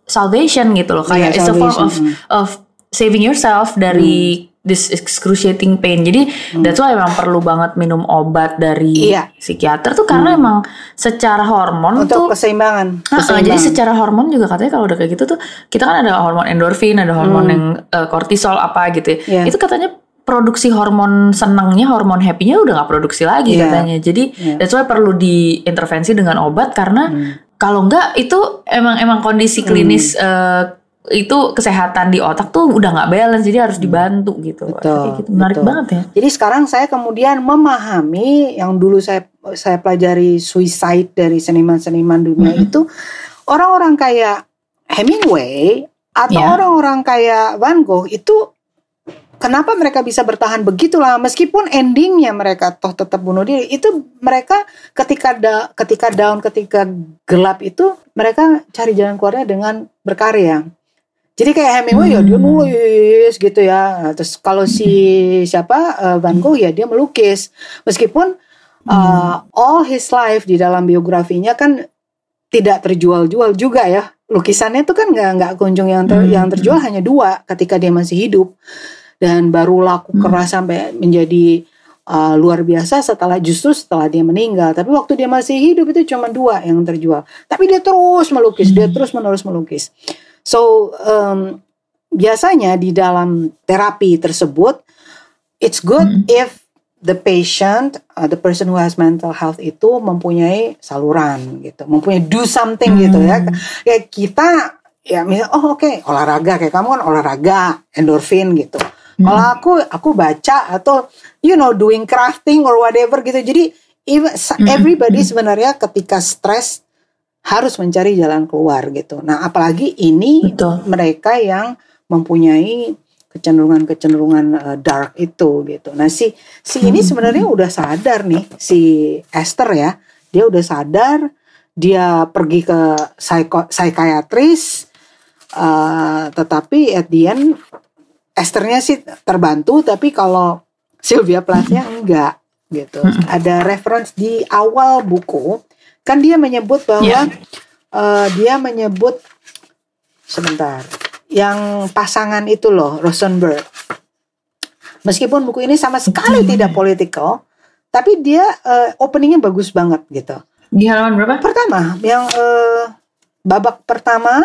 salvation gitu loh. Kayak Iya, it's a form of of saving yourself dari this excruciating pain. Jadi that's why emang perlu banget minum obat dari Iya. psikiater tuh karena emang secara hormon tuh Untuk keseimbangan. Nah, keseimbangan. jadi secara hormon juga katanya kalau udah kayak gitu tuh kita kan ada hormon endorfin, ada hormon yang eh, kortisol apa gitu. ya. Iya. Itu katanya produksi hormon senangnya, hormon happy-nya udah nggak produksi lagi Iya. katanya. Jadi Iya. that's why perlu diintervensi dengan obat karena kalau nggak itu emang emang kondisi klinis eh, itu kesehatan di otak tuh udah nggak balance jadi harus dibantu gitu. Betul, gitu. Menarik betul. banget ya. Jadi sekarang saya kemudian memahami yang dulu saya saya pelajari suicide dari seniman-seniman dunia Mm-hmm. itu orang-orang kayak Hemingway atau Ya. orang-orang kayak Van Gogh itu kenapa mereka bisa bertahan begitulah meskipun endingnya mereka toh tetap bunuh diri itu mereka ketika da, ketika down ketika gelap itu mereka cari jalan keluarnya dengan berkarya jadi kayak Hemingway hmm. ya dia hmm. nulis gitu ya nah, terus kalau si siapa uh, Van Gogh ya dia melukis meskipun uh, all his life di dalam biografinya kan tidak terjual-jual juga ya lukisannya tuh kan nggak nggak kunjung yang ter, hmm. yang terjual hanya dua ketika dia masih hidup dan baru laku hmm. keras sampai menjadi uh, luar biasa setelah justru setelah dia meninggal. Tapi waktu dia masih hidup itu cuma dua yang terjual. Tapi dia terus melukis, hmm. dia terus menerus melukis. So um, biasanya di dalam terapi tersebut, it's good hmm. if the patient, uh, the person who has mental health itu mempunyai saluran gitu, mempunyai do something hmm. gitu ya. Kayak kita ya misal oh oke okay, olahraga kayak kamu kan olahraga endorfin gitu Hmm. Kalau aku aku baca atau you know doing crafting or whatever gitu. Jadi even, hmm. everybody hmm. sebenarnya ketika stres harus mencari jalan keluar gitu. Nah, apalagi ini Betul. mereka yang mempunyai kecenderungan-kecenderungan uh, dark itu gitu. Nah, si si ini hmm. sebenarnya udah sadar nih si Esther ya. Dia udah sadar, dia pergi ke psiko, psikiatris uh, tetapi at the end Esternya sih terbantu tapi kalau Sylvia Plathnya enggak gitu. Hmm. Ada reference di awal buku kan dia menyebut bahwa yeah. uh, dia menyebut sebentar yang pasangan itu loh Rosenberg. Meskipun buku ini sama sekali hmm. tidak political, tapi dia uh, openingnya bagus banget gitu. Di halaman berapa? Pertama, yang uh, babak pertama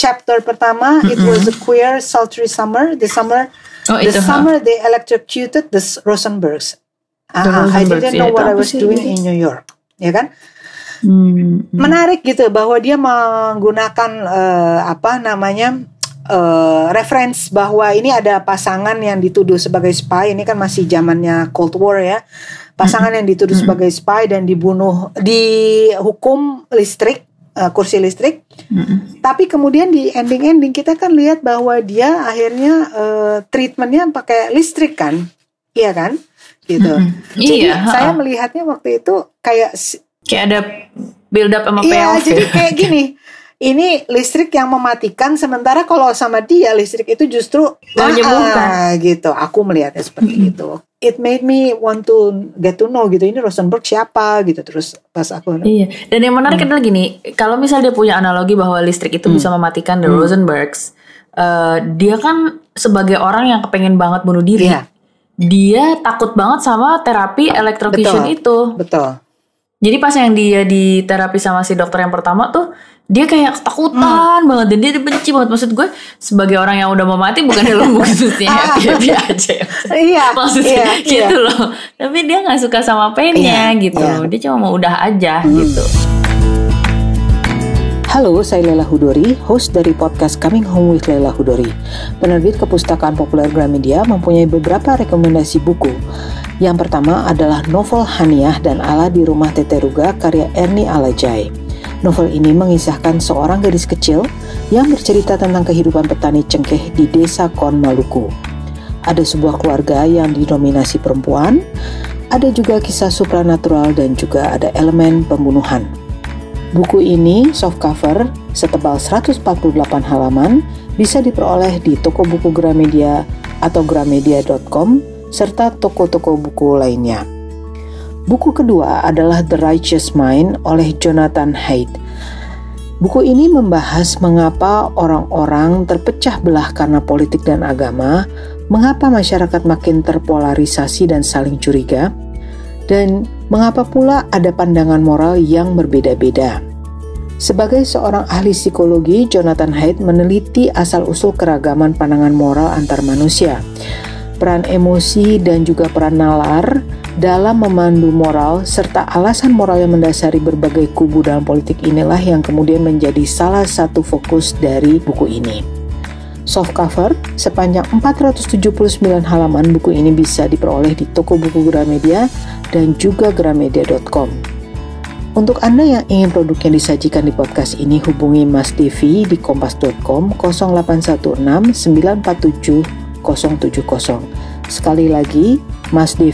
chapter pertama mm-hmm. it was a queer sultry summer. The summer oh, the itu, summer huh? they electrocuted the Rosenbergs. Uh, I didn't know what I was doing in New York ya kan? Hmm. menarik gitu bahwa dia menggunakan uh, apa namanya uh, reference bahwa ini ada pasangan yang dituduh sebagai spy. Ini kan masih zamannya Cold War ya. Pasangan yang dituduh sebagai spy dan dibunuh dihukum listrik uh, kursi listrik. Mm-hmm. Tapi kemudian di ending-ending kita kan lihat bahwa dia akhirnya uh, treatmentnya pakai listrik kan, iya kan, gitu. Mm-hmm. Jadi iya, saya melihatnya waktu itu kayak kayak ada build up sama Iya, jadi kayak gini. Ini listrik yang mematikan sementara kalau sama dia listrik itu justru menyembuhkan gitu. Aku melihatnya seperti mm-hmm. itu it made me want to get to know gitu ini Rosenberg siapa gitu terus pas aku iya dan yang menarik hmm. adalah gini kalau misalnya dia punya analogi bahwa listrik itu hmm. bisa mematikan the hmm. Rosenbergs uh, dia kan sebagai orang yang kepengen banget bunuh diri yeah. dia takut banget sama terapi electrocution betul, itu betul jadi pas yang dia di terapi sama si dokter yang pertama tuh dia kayak ketakutan hmm. banget dan dia benci banget maksud gue sebagai orang yang udah mau mati bukan lo maksudnya happy happy aja iya maksudnya iya, gitu iya. loh tapi dia nggak suka sama painnya iya, gitu iya. dia cuma mau udah aja hmm. gitu Halo, saya Lela Hudori, host dari podcast Coming Home with Lela Hudori. Penerbit Kepustakaan Populer Gramedia mempunyai beberapa rekomendasi buku. Yang pertama adalah novel Haniah dan Ala di Rumah Teteruga karya Ernie Alajai. Novel ini mengisahkan seorang gadis kecil yang bercerita tentang kehidupan petani cengkeh di desa Kon Maluku. Ada sebuah keluarga yang didominasi perempuan, ada juga kisah supranatural dan juga ada elemen pembunuhan. Buku ini soft cover setebal 148 halaman bisa diperoleh di toko buku Gramedia atau gramedia.com serta toko-toko buku lainnya. Buku kedua adalah The Righteous Mind oleh Jonathan Haidt. Buku ini membahas mengapa orang-orang terpecah belah karena politik dan agama, mengapa masyarakat makin terpolarisasi dan saling curiga, dan mengapa pula ada pandangan moral yang berbeda-beda. Sebagai seorang ahli psikologi, Jonathan Haidt meneliti asal-usul keragaman pandangan moral antar manusia peran emosi dan juga peran nalar dalam memandu moral serta alasan moral yang mendasari berbagai kubu dalam politik inilah yang kemudian menjadi salah satu fokus dari buku ini. Soft cover sepanjang 479 halaman buku ini bisa diperoleh di toko buku Gramedia dan juga gramedia.com. Untuk Anda yang ingin produknya disajikan di podcast ini, hubungi Mas Devi di kompas.com 0816 947 Sekali lagi, Mas di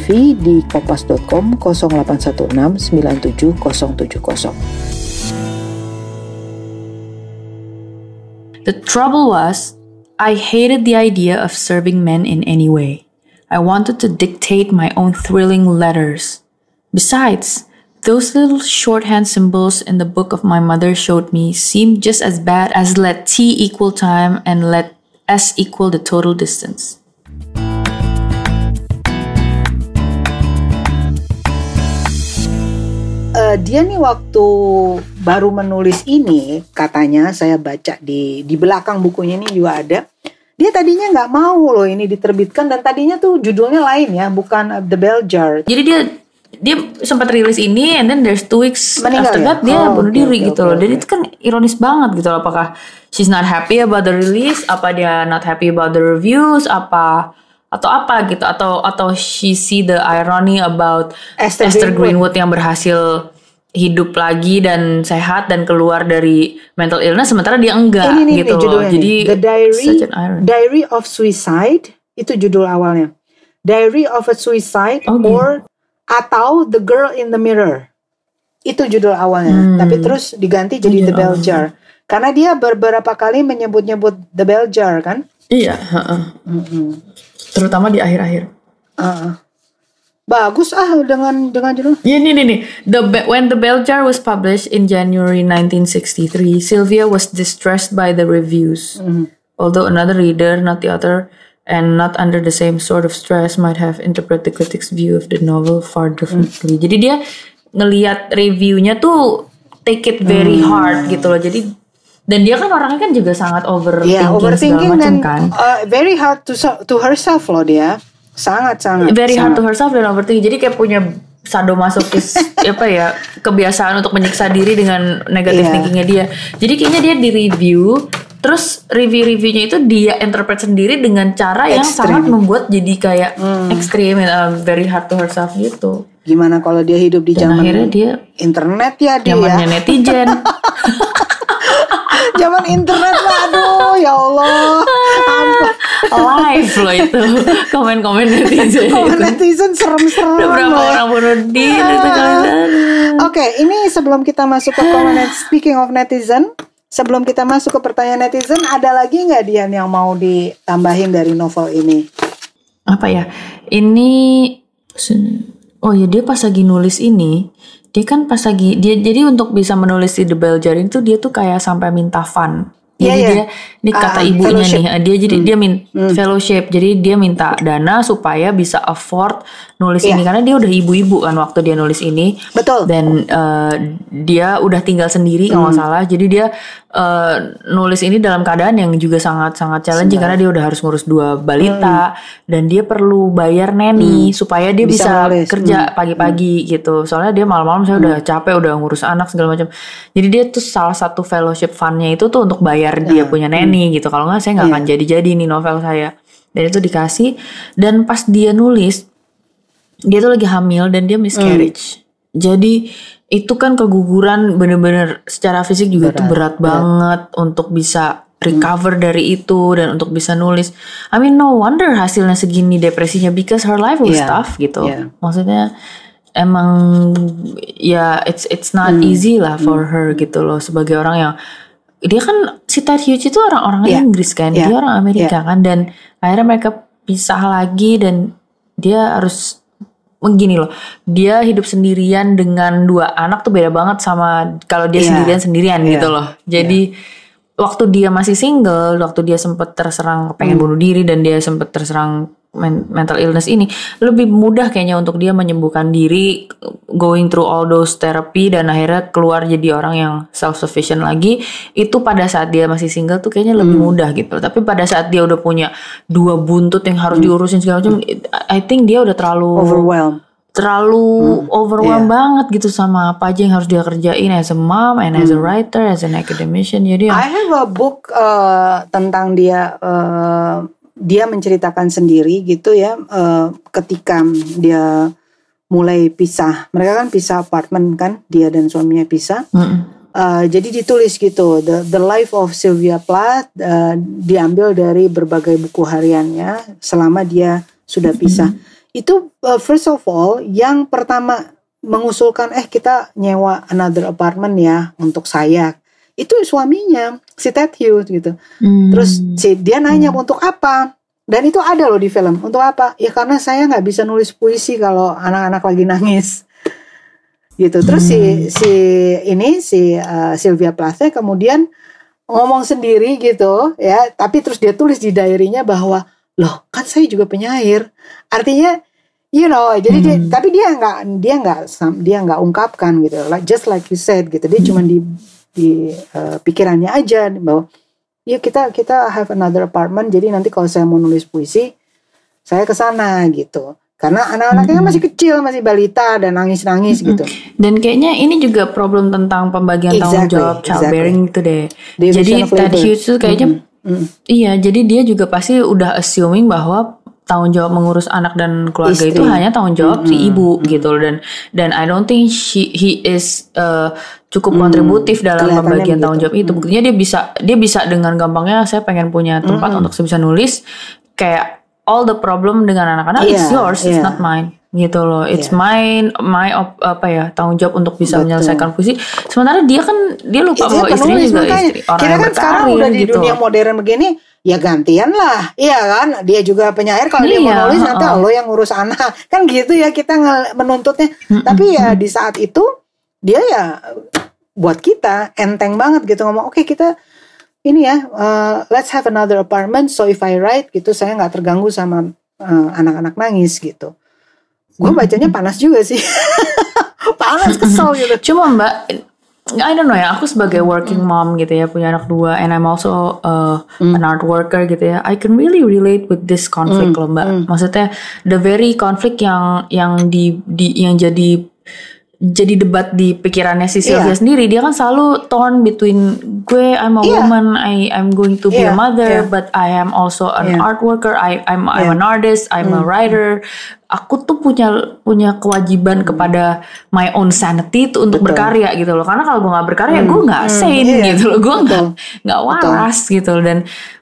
kompas.com 0816 97070. The trouble was, I hated the idea of serving men in any way. I wanted to dictate my own thrilling letters. Besides, those little shorthand symbols in the book of my mother showed me seemed just as bad as let t equal time and let s equal the total distance. Uh, dia nih waktu baru menulis ini katanya saya baca di di belakang bukunya ini juga ada dia tadinya nggak mau loh ini diterbitkan dan tadinya tuh judulnya lain ya bukan The Bell Jar Jadi dia dia sempat rilis ini and then there's two weeks Meninggal after ya? that dia Oh, bunuh oke, diri oke, gitu oke, loh. Dan oke. itu kan ironis banget gitu loh. Apakah she's not happy about the release? Apa dia not happy about the reviews? Apa atau apa gitu atau atau she see the irony about Esther Esther, Greenwood. Greenwood. yang berhasil hidup lagi dan sehat dan keluar dari mental illness sementara dia enggak ini nih, gitu nih loh. Jadi. The Diary. Diary of Suicide itu judul awalnya Diary of a Suicide Oh, gitu. or atau The Girl in the Mirror itu judul awalnya Hmm. tapi terus diganti jadi Judul The Bell. Jar karena dia beberapa kali menyebut-nyebut The Bell Jar kan Iya, heeh. Mm-mm. Terutama di akhir-akhir. Uh-uh. bagus ah dengan dengan judul Yeah, nih, nih, nih. The Be- when the Bell Jar was published in January 1963, Sylvia was distressed by the reviews. Although another reader, not the author, and not under the same sort of stress, might have interpreted the critic's view of the novel far differently. Jadi dia ngelihat reviewnya tuh take it very hard gitu loh. Jadi dan dia kan orangnya kan juga sangat overthinking, ya overthinking segala macam dan kan. uh, very hard to so- to herself loh dia sangat sangat very hard sangat. to herself dan overthinking. Jadi kayak punya sadomasokis apa ya kebiasaan untuk menyiksa diri dengan negatif Iya. thinkingnya dia. Jadi kayaknya dia di review terus review-reviewnya itu dia interpret sendiri dengan cara yang Ekstrim. sangat membuat jadi kayak ekstrim and uh, very hard to herself gitu. gimana kalau dia hidup di Dan zaman akhirnya dia internet ya dia zamannya netizen. zaman internet lah aduh ya Allah ampun live loh itu komen-komen netizen. Komen netizen serem-serem Ada berapa loh orang bunuh diri itu kalian. Oke, ini sebelum kita masuk ke komen speaking of netizen, sebelum kita masuk ke pertanyaan netizen, ada lagi nggak Dian yang mau ditambahin dari novel ini? apa ya ini oh ya dia pas lagi nulis ini dia kan pas lagi dia jadi untuk bisa menulis di The Bell Jar itu dia tuh kayak sampai minta fun Iya, jadi iya. dia ini kata Ah, ibunya fellowship. nih dia jadi dia min fellowship. Jadi dia minta dana supaya bisa afford nulis Iya. ini karena dia udah ibu-ibu kan waktu dia nulis ini. Betul. dan eh, dia udah tinggal sendiri kalau nggak salah. Jadi dia eh, nulis ini dalam keadaan yang juga sangat sangat challenging karena dia udah harus ngurus dua balita. Dan dia perlu bayar neni supaya dia Bisa bisa, nulis. kerja pagi-pagi gitu. Soalnya dia malam-malam saya udah capek udah ngurus anak segala macam. Jadi dia tuh salah satu fellowship fundnya itu tuh untuk bayar dia punya neni gitu. Kalau nggak saya nggak akan jadi-jadi nih novel saya. Dan itu dikasih. Dan pas dia nulis dia tuh lagi hamil dan dia miscarriage. Jadi itu kan keguguran bener-bener secara fisik juga tuh berat. banget untuk bisa recover dari itu dan untuk bisa nulis. I mean no wonder hasilnya segini depresinya because her life was Iya, tough gitu. iya. Maksudnya emang ya it's it's not Hmm. easy lah for her gitu loh. Sebagai orang yang dia kan si Ted Hughes itu orang-orang Iya, Inggris kan, iya, dia orang Amerika kan dan akhirnya mereka pisah lagi dan dia harus begini loh dia hidup sendirian dengan dua anak tuh beda banget sama kalau dia Iya. sendirian sendirian Iya. gitu loh jadi waktu dia masih single waktu dia sempat terserang Hmm. pengen bunuh diri dan dia sempat terserang mental illness ini lebih mudah kayaknya untuk dia menyembuhkan diri going through all those therapy dan akhirnya keluar jadi orang yang self sufficient lagi itu pada saat dia masih single tuh kayaknya lebih Hmm. mudah gitu tapi pada saat dia udah punya dua buntut yang harus diurusin segala macam I think dia udah terlalu Hmm. Overwhelmed. terlalu Hmm, overwhelmed iya. banget gitu sama apa aja yang harus dia kerjain as a mom and as a writer as an academician jadi ya Hmm. I have a book uh, tentang dia uh, dia menceritakan sendiri gitu ya uh, ketika dia mulai pisah mereka kan pisah apartemen kan dia dan suaminya pisah Mm-mm. Uh, jadi ditulis gitu the the life of Sylvia Plath uh, diambil dari berbagai buku hariannya selama dia sudah pisah. Mm-hmm. Itu uh, first of all yang pertama mengusulkan eh kita nyewa another apartment ya untuk saya. Itu suaminya si Ted Hughes gitu. Mm. Terus si dia nanya mm. untuk apa? Dan itu ada loh di film. Untuk apa? Ya karena saya nggak bisa nulis puisi kalau anak-anak lagi nangis gitu terus hmm. si si ini si uh, Sylvia Plath kemudian ngomong sendiri gitu ya tapi terus dia tulis di diarynya bahwa loh kan saya juga penyair artinya you know jadi hmm. dia tapi dia nggak dia nggak dia nggak ungkapkan gitu like just like you said gitu dia hmm. cuma di di uh, pikirannya aja bahwa ya kita kita have another apartment jadi nanti kalau saya mau nulis puisi saya ke sana gitu karena anak-anaknya hmm. masih kecil masih balita dan nangis-nangis hmm. gitu dan kayaknya ini juga problem tentang pembagian exactly, tanggung jawab childbearing exactly. gitu deh jadi Ted Hughes tuh kayaknya hmm. Hmm. iya jadi dia juga pasti udah assuming bahwa tanggung jawab mengurus anak dan keluarga Istri. itu hanya tanggung jawab mm -hmm. si ibu gitu dan dan I don't think she he is uh, cukup mm, kontributif dalam pembagian tanggung jawab itu. Buktinya dia bisa dia bisa dengan gampangnya saya pengen punya tempat mm -hmm. untuk saya bisa nulis kayak all the problem dengan anak-anak yeah, it's yours yeah. it's not mine gitu loh it's yeah. mine my op, apa ya tanggung jawab untuk bisa Betul. menyelesaikan puisi sementara dia kan dia lupa bahwa istrinya juga istri orang kita yang kan sekarang udah di gitu. dunia modern begini ya gantian lah iya kan dia juga penyair kalau iya, dia mau nulis nanti uh. lo yang ngurus anak kan gitu ya kita menuntutnya mm -mm. tapi ya di saat itu dia ya buat kita enteng banget gitu ngomong oke okay, kita ini ya uh, let's have another apartment so if I write gitu saya nggak terganggu sama uh, anak-anak uh, nangis gitu gue hmm. bacanya panas juga sih panas kesel gitu cuma mbak I don't know ya, aku sebagai working mom gitu ya, punya anak dua, and I'm also uh, mm. an art worker gitu ya. I can really relate with this conflict mm. loh mbak. Mm. Maksudnya the very conflict yang yang di, di yang jadi jadi debat di pikirannya si Sylvia yeah. sendiri dia kan selalu torn between gue I'm a yeah. woman I I'm going to be yeah. a mother yeah. but I am also an yeah. art worker I I'm yeah. I'm an artist I'm mm. a writer aku tuh punya punya kewajiban mm. kepada my own sanity tuh untuk Betul. berkarya gitu loh karena kalau gue nggak berkarya mm. gue nggak mm. sane yeah. gitu loh gue nggak nggak waras Betul. gitu dan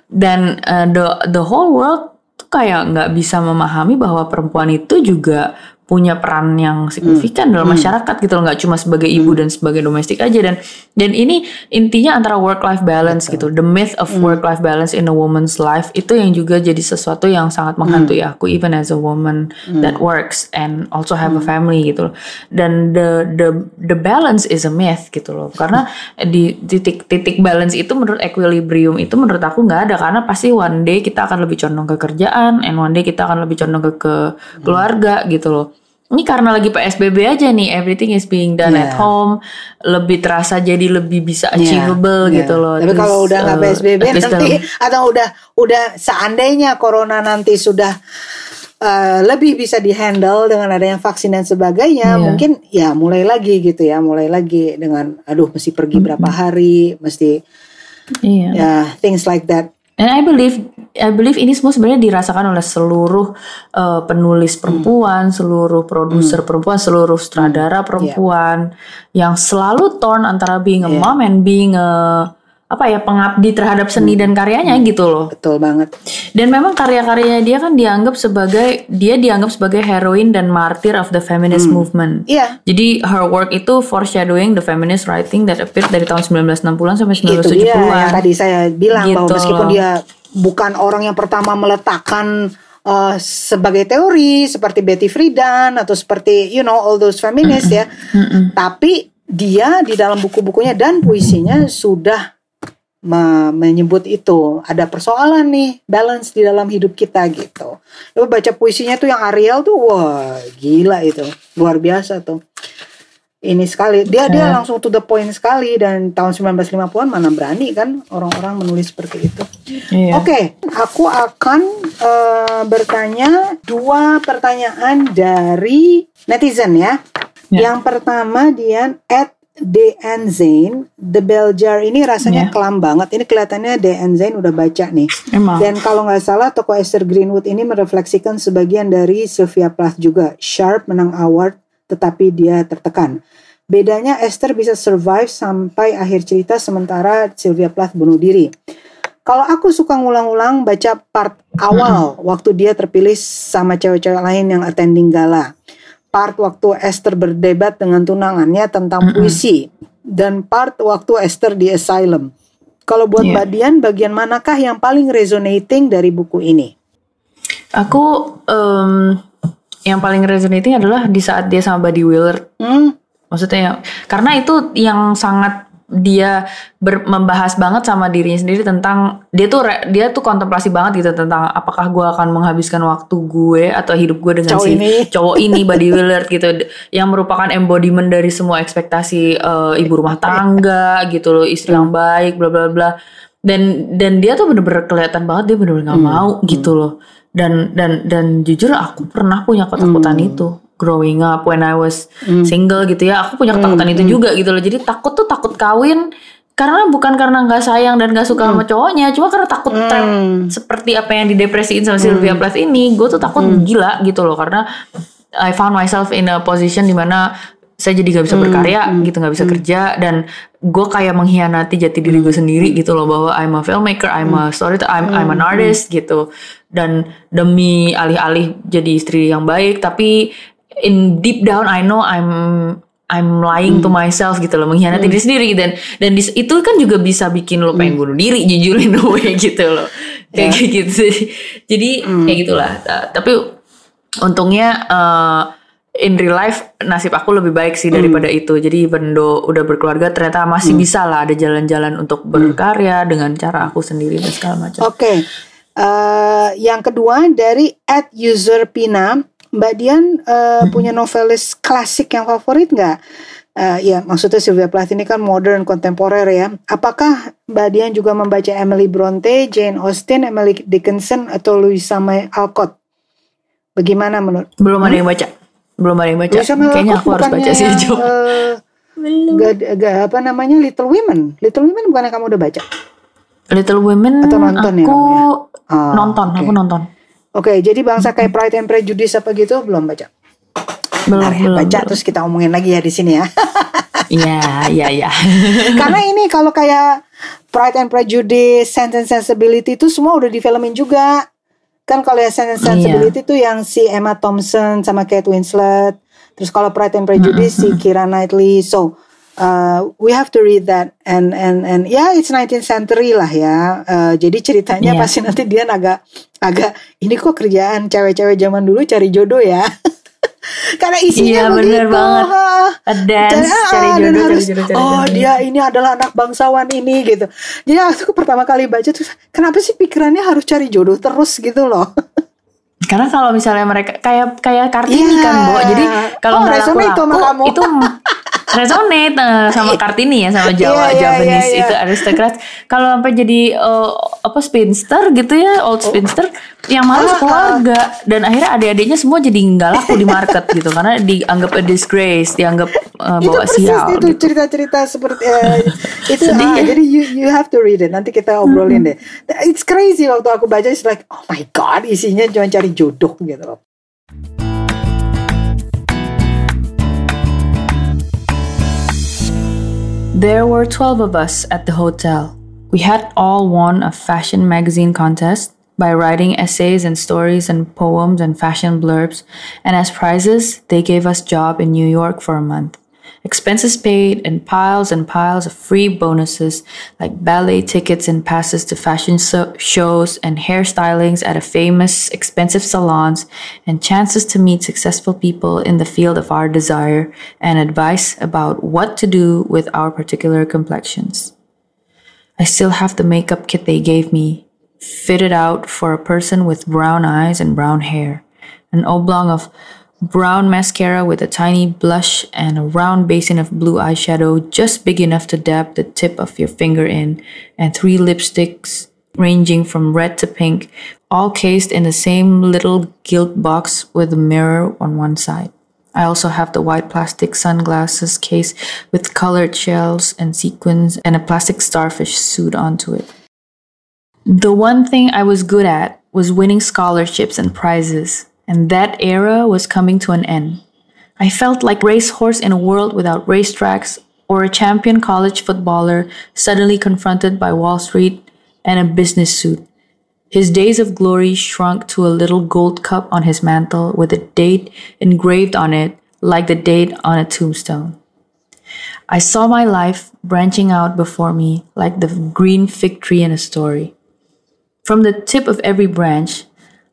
dan uh, the the whole world tuh kayak nggak bisa memahami bahwa perempuan itu juga punya peran yang signifikan hmm. dalam hmm. masyarakat gitu loh nggak cuma sebagai ibu hmm. dan sebagai domestik aja dan dan ini intinya antara work life balance Betul. gitu the myth of hmm. work life balance in a woman's life itu yang juga jadi sesuatu yang sangat menghantui hmm. aku even as a woman hmm. that works and also have hmm. a family gitu loh dan the the the balance is a myth gitu loh karena di titik titik balance itu menurut equilibrium itu menurut aku nggak ada karena pasti one day kita akan lebih condong ke kerjaan and one day kita akan lebih condong ke ke keluarga hmm. gitu loh ini karena lagi PSBB aja nih everything is being done yeah. at home lebih terasa jadi lebih bisa achievable yeah. gitu loh. Tapi kalau udah nggak uh, PSBB nanti dalam, atau udah udah seandainya corona nanti sudah uh, lebih bisa dihandle dengan adanya vaksin dan sebagainya, yeah. mungkin ya mulai lagi gitu ya, mulai lagi dengan aduh mesti pergi berapa hari, mesti yeah. ya things like that. And I believe I believe ini semua sebenarnya dirasakan oleh seluruh uh, penulis perempuan, hmm. seluruh produser hmm. perempuan, seluruh sutradara hmm. perempuan yeah. yang selalu torn antara being a yeah. mom and being a apa ya pengabdi terhadap seni hmm. dan karyanya hmm. gitu loh. Betul banget. Dan memang karya-karyanya dia kan dianggap sebagai dia dianggap sebagai heroine dan martyr of the feminist hmm. movement. Iya. Yeah. Jadi her work itu foreshadowing the feminist writing that appeared dari tahun 1960-an sampai 1970-an. Itu dia yang tadi saya bilang gitu bahwa meskipun dia bukan orang yang pertama meletakkan uh, sebagai teori seperti Betty Friedan atau seperti you know all those feminists mm -mm. ya. Mm -mm. Tapi dia di dalam buku-bukunya dan puisinya sudah me menyebut itu ada persoalan nih balance di dalam hidup kita gitu. Lalu baca puisinya tuh yang Ariel tuh wah gila itu luar biasa tuh. Ini sekali dia dia langsung to the point sekali dan tahun 1950-an mana berani kan orang-orang menulis seperti itu. Iya. Oke, okay, aku akan uh, bertanya dua pertanyaan dari netizen ya. Yeah. Yang pertama Dian at DN Zain, The Bell Jar ini rasanya yeah. kelam banget. Ini kelihatannya DN Zain udah baca nih. Emang. Dan kalau nggak salah toko Esther Greenwood ini merefleksikan sebagian dari Sylvia Plath juga. Sharp menang award tetapi dia tertekan. Bedanya Esther bisa survive sampai akhir cerita sementara Sylvia Plath bunuh diri. Kalau aku suka ngulang-ulang baca part awal waktu dia terpilih sama cewek-cewek lain yang attending gala. Part waktu Esther berdebat dengan tunangannya tentang puisi dan part waktu Esther di asylum. Kalau buat Yeah. Mbak Dian, bagian manakah yang paling resonating dari buku ini? Aku em, yang paling resonating adalah di saat dia sama Buddy Willard. Hmm, Maksudnya ya, karena itu yang sangat dia ber- membahas banget sama dirinya sendiri tentang dia tuh re- dia tuh kontemplasi banget gitu tentang apakah gue akan menghabiskan waktu gue atau hidup gue dengan Cowok si ini. cowok ini Willard gitu. Yang merupakan embodiment dari semua ekspektasi eh, ibu rumah tangga gitu loh istri yang baik bla bla bla. Dan dan dia tuh bener-bener kelihatan banget dia bener-bener nggak mau gitu loh. Dan dan dan jujur aku pernah punya ketakutan itu growing up when I was single gitu ya. Aku punya ketakutan itu juga gitu loh. Jadi takut tuh takut kawin karena bukan karena nggak sayang dan nggak suka sama cowoknya cuma karena takut trap seperti apa yang didepresiin sama Sylvia Plath ini gue tuh takut gila gitu loh. Karena I found myself in a position di mana saya jadi gak bisa berkarya gitu nggak bisa kerja dan gue kayak mengkhianati jati diri gue sendiri gitu loh bahwa I'm a filmmaker I'm a storyteller I'm, I'm an artist gitu. Dan demi alih-alih jadi istri yang baik tapi in deep down I know I'm I'm lying to myself gitu loh mengkhianati diri sendiri dan dan dis- itu kan juga bisa bikin lo pengen bunuh diri jujur in a way gitu loh. Kayak gitu jadi kayak gitulah. Uh, tapi untungnya uh, in real life nasib aku lebih baik sih daripada itu. Jadi though udah berkeluarga ternyata masih bisa lah ada jalan-jalan untuk berkarya dengan cara aku sendiri dan segala macam. Oke, Eh, yang kedua dari at user Pina, Mbak Dian eh, punya novelis klasik yang favorit nggak? Eh, ya, maksudnya Sylvia Plath ini kan modern kontemporer ya. Apakah Mbak Dian juga membaca Emily Bronte, Jane Austen, Emily Dickinson, atau Louisa May Alcott? Bagaimana menurut? belum ada yang baca belum ada yang baca Louisa May kayaknya Alcott aku harus baca sih Jo eh, gak- gak- apa namanya Little Women? Little Women bukannya kamu udah baca? Little Women Atau nonton ya aku kamu ya? Ah, nonton oke. aku nonton Oke, jadi bangsa kayak Pride and Prejudice apa gitu belum baca? belum Bentar ya, belum baca belum. terus kita omongin lagi ya di sini ya. Iya, iya, iya. Karena ini kalau kayak Pride and Prejudice, Sense and Sensibility itu semua udah difilmin juga. Kan kalau ya Sense and Iya. Sensibility itu yang si Emma Thompson sama Kate Winslet. Terus kalau Pride and Prejudice si Keira Knightley. So uh, we have to read that and and and ya yeah, it's 19th century lah ya. Uh, jadi ceritanya Iya. pasti nanti dia agak agak ini kok kerjaan cewek-cewek zaman dulu cari jodoh ya. Karena isinya Iya, bener begitu. banget. ha. A dance, Dan, cari ah, dan jodoh, cari harus, jodoh, cari oh jodoh. dia ini adalah anak bangsawan ini gitu. Jadi aku pertama kali baca tuh kenapa sih pikirannya harus cari jodoh terus gitu loh. Karena kalau misalnya mereka kayak kayak Kartini Iya. kan, Bo. Jadi Oh, kalau nggak resonate laku-laku sama kamu. itu resonate eh, sama Kartini ya sama Jawa Iya, iya, Javanese iya, iya. itu aristokrat. Kalau sampai jadi eh, apa spinster gitu ya, old spinster yang malas Ah, keluarga dan akhirnya adik-adiknya semua jadi nggak laku di market gitu karena dianggap a disgrace, dianggap itu bawa persis sial. itu gitu. cerita-cerita seperti eh, itu Sedih ah, ya. jadi you you have to read it. Nanti kita obrolin deh. It's crazy waktu aku baca it's like oh my god isinya cuma cari There were 12 of us at the hotel. We had all won a fashion magazine contest by writing essays and stories and poems and fashion blurbs, and as prizes, they gave us job in New York for a month. Expenses paid and piles and piles of free bonuses like ballet tickets and passes to fashion so- shows and hairstylings at a famous expensive salons and chances to meet successful people in the field of our desire and advice about what to do with our particular complexions. I still have the makeup kit they gave me, fitted out for a person with brown eyes and brown hair, an oblong of brown mascara with a tiny blush and a round basin of blue eyeshadow just big enough to dab the tip of your finger in, and three lipsticks ranging from red to pink, all cased in the same little gilt box with a mirror on one side. I also have the white plastic sunglasses case with colored shells and sequins and a plastic starfish suit onto it. The one thing I was good at was winning scholarships and prizes, and that era was coming to an end. I felt like racehorse in a world without racetracks or a champion college footballer suddenly confronted by Wall Street and a business suit. His days of glory shrunk to a little gold cup on his mantle with a date engraved on it like the date on a tombstone. I saw my life branching out before me like the green fig tree in a story. From the tip of every branch,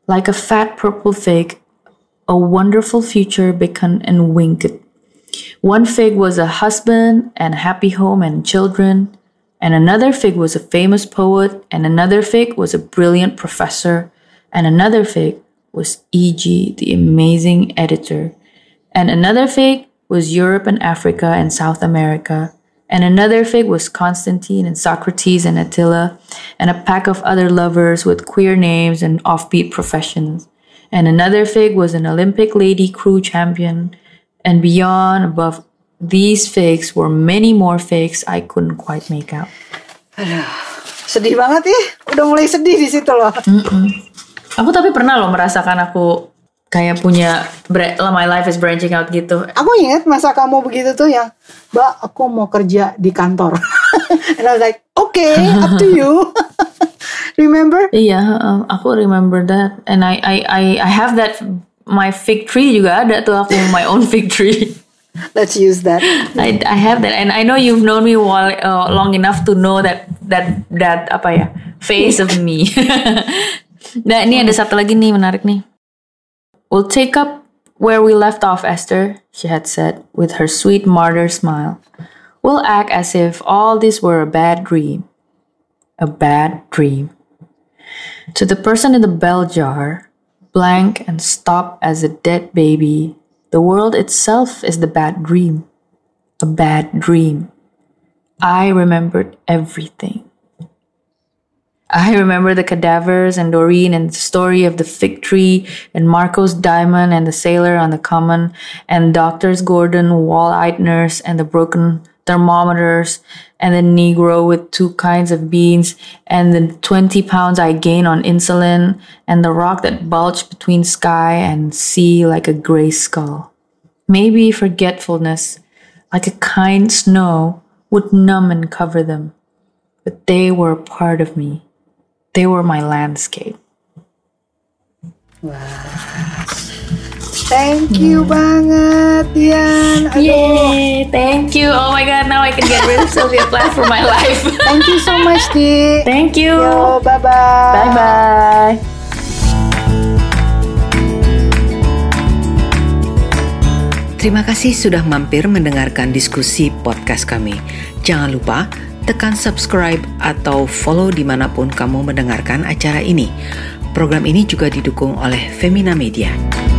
like a fat purple fig, a wonderful future beckoned and winked. One fig was a husband and a happy home and children, and another fig was a famous poet, and another fig was a brilliant professor, and another fig was E.G., the amazing editor, and another fig was Europe and Africa and South America, and another fig was Constantine and Socrates and Attila, and a pack of other lovers with queer names and offbeat professions. And another fig was an Olympic lady crew champion, and beyond, above these figs were many more figs I couldn't quite make out. Aduh, sedih banget ya. Udah mulai sedih di situ loh. Aku tapi pernah loh merasakan aku kayak punya my life is branching out gitu. Aku ingat masa kamu begitu tuh yang, Mbak, aku mau kerja di kantor. And I was like, okay, up to you. Remember? Iya, aku remember that, and I I I I have that my fig tree juga ada tuh aku my own fig tree. Let's use that. I I have that, and I know you've known me while, uh, long enough to know that that that apa ya phase of me. nah ini ada satu lagi nih menarik nih. We'll take up where we left off, Esther. She had said with her sweet martyr smile. We'll act as if all this were a bad dream. A bad dream. To the person in the bell jar, blank and stop as a dead baby, the world itself is the bad dream. A bad dream. I remembered everything. I remember the cadavers and Doreen and the story of the fig tree and Marco's diamond and the sailor on the common and doctors Gordon, wall-eyed nurse and the broken thermometers and the Negro with two kinds of beans and the 20 pounds I gained on insulin and the rock that bulged between sky and sea like a gray skull. Maybe forgetfulness, like a kind snow, would numb and cover them. But they were part of me. They were my landscape. Thank you banget, Dian. Aduh. Yay! Thank you. Oh my god, now I can get rid of Sylvia Plath for my life. Thank you so much, Di. Thank you. Yo, bye-bye. Bye bye. Terima kasih sudah mampir mendengarkan diskusi podcast kami. Jangan lupa tekan subscribe atau follow di mana pun kamu mendengarkan acara ini. Program ini juga didukung oleh Femina Media.